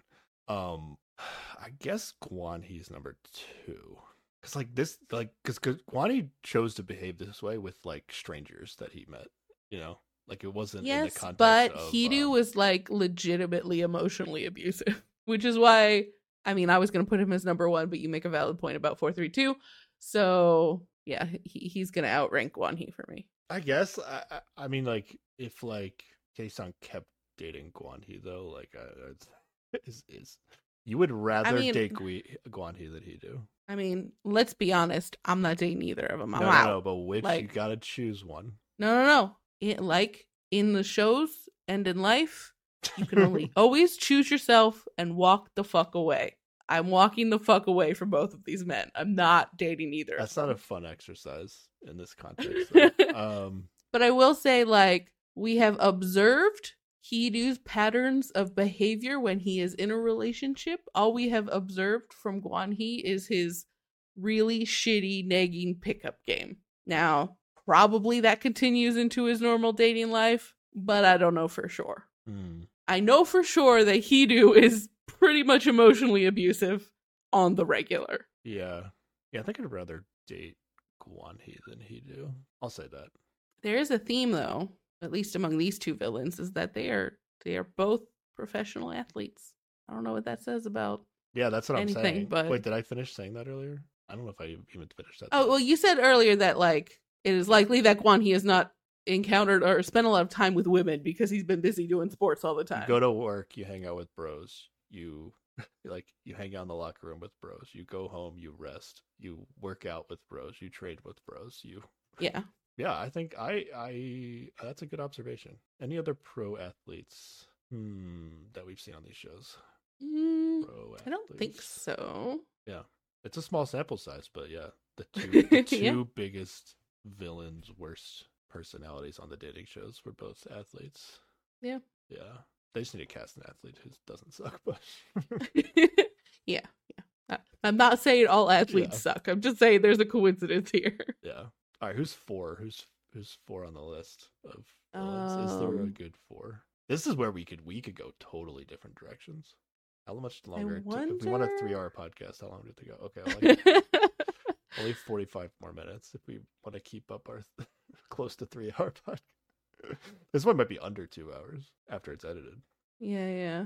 Um, I guess Guan He's number two. Cause like this, like, cause, cause Guan He chose to behave this way with like strangers that he met. You know, like it wasn't in the yes, context but of, Hidu um, was like legitimately emotionally abusive, which is why I mean I was gonna put him as number one, but you make a valid point about four three two. So yeah, he, he's gonna outrank Guan He for me. I guess. I, I, I mean, like, if like Kaesung kept dating Guan He though, like, uh, it's- is is you would rather mean- date Gui, Guan He than Hidu? I mean, let's be honest, I'm not dating either of them. I'm no, out. no, no, but which you Like- gotta choose one. No, no, no. It, like in the shows and in life, you can only always choose yourself and walk the fuck away. I'm walking the fuck away from both of these men. I'm not dating either. That's not a fun exercise in this context. um, But I will say, like, we have observed Hidu's patterns of behavior when he is in a relationship. All we have observed from Guan He is his really shitty nagging pickup game. Now, probably that continues into his normal dating life, but I don't know for sure. hmm. I know for sure that Hidu is pretty much emotionally abusive on the regular. yeah, yeah. I think I'd rather date Guan He than Hidu. I'll say that. There is a theme though, at least among these two villains, is that they are they are both professional athletes. I don't know what that says about Yeah, that's what Anything, I'm saying. but- Wait, did I finish saying that earlier? I don't know if I even finished that. Oh, well you said earlier that like it is likely that Guan He has not encountered or spent a lot of time with women because he's been busy doing sports all the You time. go to work, you hang out with bros. You like you hang out in the locker room with bros. You go home, you rest. You work out with bros. You trade with bros. You yeah. Yeah. I think I I that's a good observation. Any other pro athletes hmm, that we've seen on these shows? Mm, I don't think so. Yeah, It's a small sample size, but yeah, the two the two Yeah. biggest villains, worst personalities on the dating shows were both athletes. Yeah. Yeah. They just need to cast an athlete who doesn't suck, but yeah, yeah. I'm not saying all athletes Yeah. suck. I'm just saying there's a coincidence here. yeah. All right, who's four? Who's who's four on the list of villains? Is there a Um, good four? This is where we could we could go totally different directions. How much longer? took- If we want a three-hour podcast, how long did it go? Okay, like only forty-five more minutes if we want to keep up our close to three-hour podcast. This one might be under two hours after it's edited. yeah, yeah.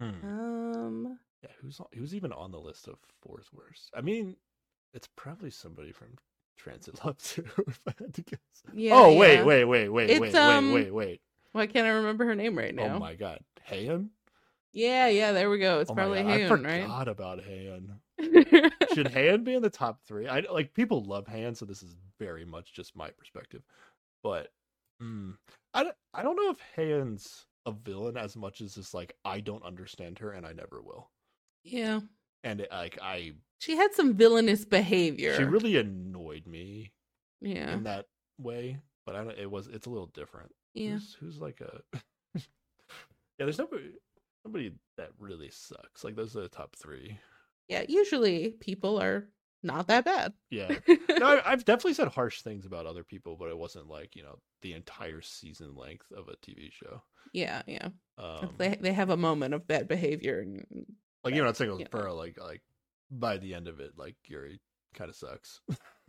Hmm. Um, Yeah, who's who's even on the list of fourth worst? I mean, it's probably somebody from Transit Love 2 if I had to guess. Yeah. oh wait, yeah. wait, wait, wait, It's, wait, um, wait, wait, wait. Why can't I remember her name right now? Oh my god. Hayan? Yeah, yeah, there we go. It's oh probably god, I right? forgot about Hayan. Should Hayan be in the top three? I like people love Hayan, so this is very much just my perspective. But mm, I, don't- I don't know if Hayan's a villain as much as just like I don't understand her and I never will. yeah. And it, like I, She had some villainous behavior. she really annoyed me Yeah. in that way. But I don't. It was. It's a little different. Yeah. Who's, who's like a? yeah. There's nobody. Nobody that really sucks. Like those are the top three. Yeah. Usually people are not that bad. Yeah. no, I, I've definitely said harsh things about other people, but it wasn't like you know the entire season length of a TV show. yeah, yeah. Um, they they have a moment of bad behavior and like you're not saying it was. Pearl. Like like by the end of it, like Yuri kind of sucks.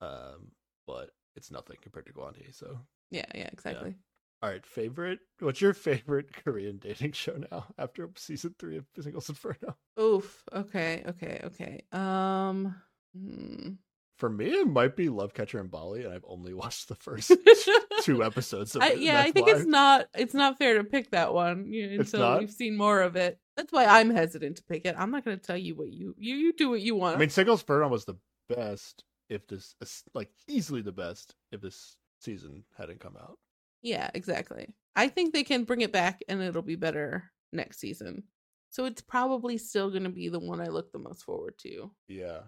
um, but it's nothing compared to Guan Hee. So, yeah, yeah, exactly. all right, favorite. What's your favorite Korean dating show now after season three of Single's Inferno? Oof. Okay, okay, okay. Um hmm. For me, it might be Love Catcher in Bali, and I've only watched the first two episodes. Of I, it. yeah, I think why. it's not it's not fair to pick that one you know, It's until not? you've seen more of it. That's why I'm hesitant to pick it. I'm not going to tell you what you you you do what you want. I mean, Single's Inferno was the best if this, uh, like, easily the best if this season hadn't come out. yeah, exactly. I think they can bring it back and it'll be better next season. So it's probably still going to be the one I look the most forward to. Yeah.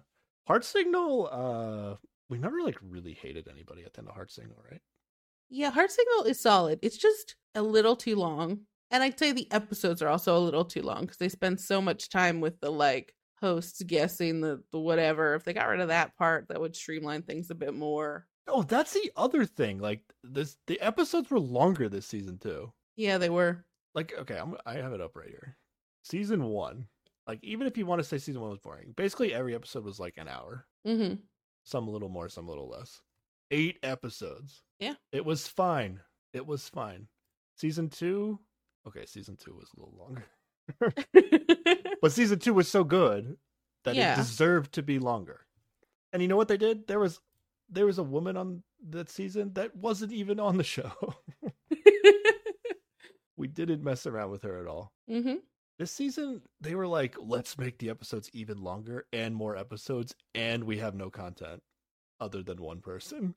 Heart Signal, uh, we never like really hated anybody at the end of Heart Signal, right? Yeah, Heart Signal is solid. It's just a little too long. And I'd say the episodes are also a little too long because they spend so much time with the like hosts guessing the, the whatever. If they got rid of that part, that would streamline things a bit more. Oh, that's the other thing. Like this, the episodes were longer this season too. Yeah, they were. Like, okay, I'm, I have it up right here. Season one, like even if you want to say season one was boring, basically every episode was like an hour. Mm-hmm. Some a little more, some a little less. Eight episodes. Yeah. It was fine. It was fine. Season two, okay, season two was a little longer. But season two was so good that Yeah. it deserved to be longer. And you know what they did? There was there was a woman on that season that wasn't even on the show. we didn't mess around with her at all. mm-hmm. This season, they were like, let's make the episodes even longer and more episodes, and we have no content other than one person.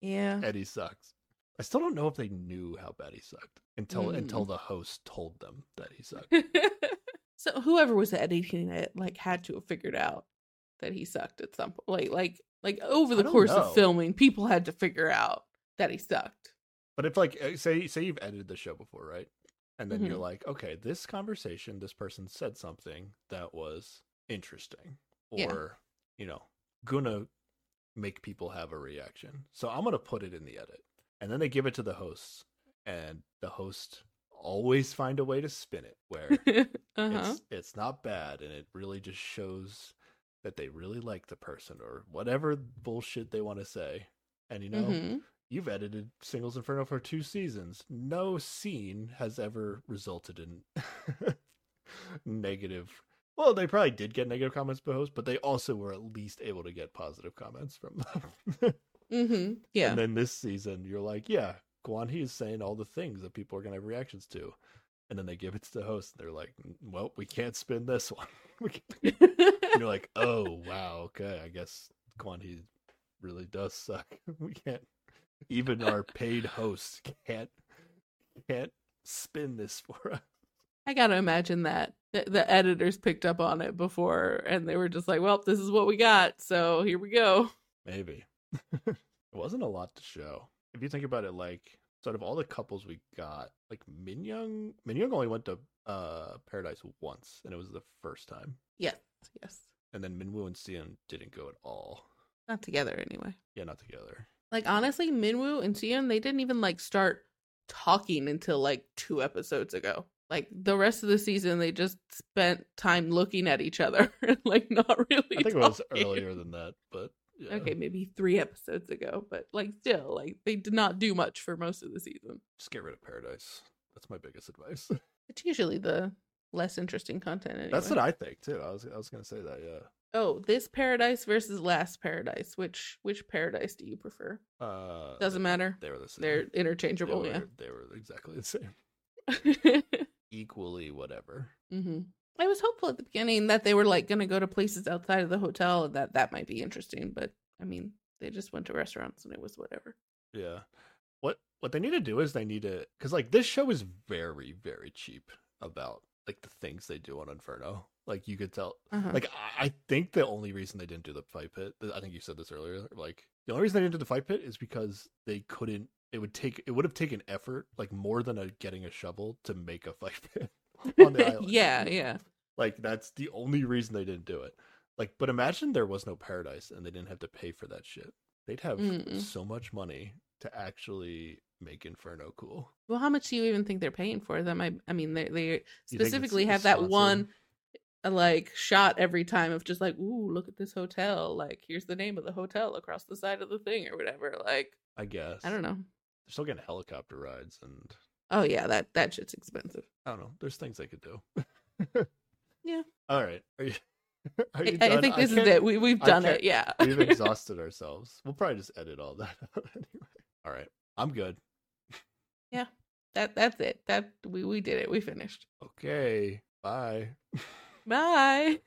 Yeah. Eddie sucks. I still don't know if they knew how bad he sucked until Mm. until the host told them that he sucked. so whoever was editing it like had to have figured out that he sucked at some point. Like like like over the course know. of filming, people had to figure out that he sucked. But if like uh, say say you've edited the show before, right? And then you're Mhm. like, okay, this conversation, this person said something that was interesting, or Yeah. you know, gonna make people have a reaction. So I'm gonna put it in the edit, and then they give it to the hosts, and the host always find a way to spin it where uh-huh. it's it's not bad, and it really just shows that they really like the person or whatever bullshit they want to say. And you know, Mhm. You've edited Single's Inferno for two seasons. No scene has ever resulted in negative. Well, they probably did get negative comments by host, but they also were at least able to get positive comments from them. Mhm. Yeah. And then this season, you're like, yeah, Guan Hee is saying all the things that people are going to have reactions to. And then they give it to the host, and they're like, well, we can't spin this one. And you're like, oh, wow, okay, I guess Guan Hee really does suck. we can't even our paid hosts can't can't spin this for us. I gotta imagine that the, editors picked up on it before, and they were just like, "Well, this is what we got, so here we go." Maybe. it wasn't a lot to show. If you think about it, like sort of all the couples we got, like Minyoung Minyoung only went to uh Paradise once, and it was the first time. Yes, yes, And then Minwoo and Sian didn't go at all. not together anyway. Yeah, not together. Like honestly, Minwoo and Sion, they didn't even like start talking until like two episodes ago. Like the rest of the season, they just spent time looking at each other and like not really. I think it was earlier than that, but yeah. Okay, maybe three episodes ago, but like still, like they did not do much for most of the season. Just get rid of Paradise. That's my biggest advice. It's usually the less interesting content. Anyway. That's what I think too. I was I was gonna say that, yeah. Oh, this paradise versus last paradise. Which which paradise do you prefer? Uh, Doesn't matter. They were the same. They're They interchangeable, yeah, they were exactly the same. Equally, whatever. hmm I was hopeful at the beginning that they were like going to go to places outside of the hotel and that that might be interesting, but I mean, they just went to restaurants and it was whatever. Yeah. What what they need to do is they need to because like this show is very very cheap about like the things they do on Inferno. Like you could tell. Uh-huh. Like I, I think the only reason they didn't do the fight pit. I think you said this earlier. Like the only reason they didn't do the fight pit is because they couldn't. It would take. It would have taken effort, like more than a getting a shovel, to make a fight pit on the island. yeah, yeah. Like that's the only reason they didn't do it. Like, but imagine there was no paradise and they didn't have to pay for that shit. They'd have Mm. so much money to actually make Inferno cool. Well, how much do you even think they're paying for them? I, I mean, they they You think it's specifically have that one uh, like shot every time of just like, ooh, look at this hotel. Like, here's the name of the hotel across the side of the thing or whatever. Like, I guess. I don't know. They're still getting helicopter rides and Oh yeah, that that shit's expensive. I don't know. There's things they could do. Yeah. All right. Are you? Are I, you I done? think this is it. We we've done it. Yeah. We've exhausted ourselves. We'll probably just edit all that out anyway. All right. I'm good. Yeah. That that's it. That we we did it. We finished. Okay. Bye. Bye.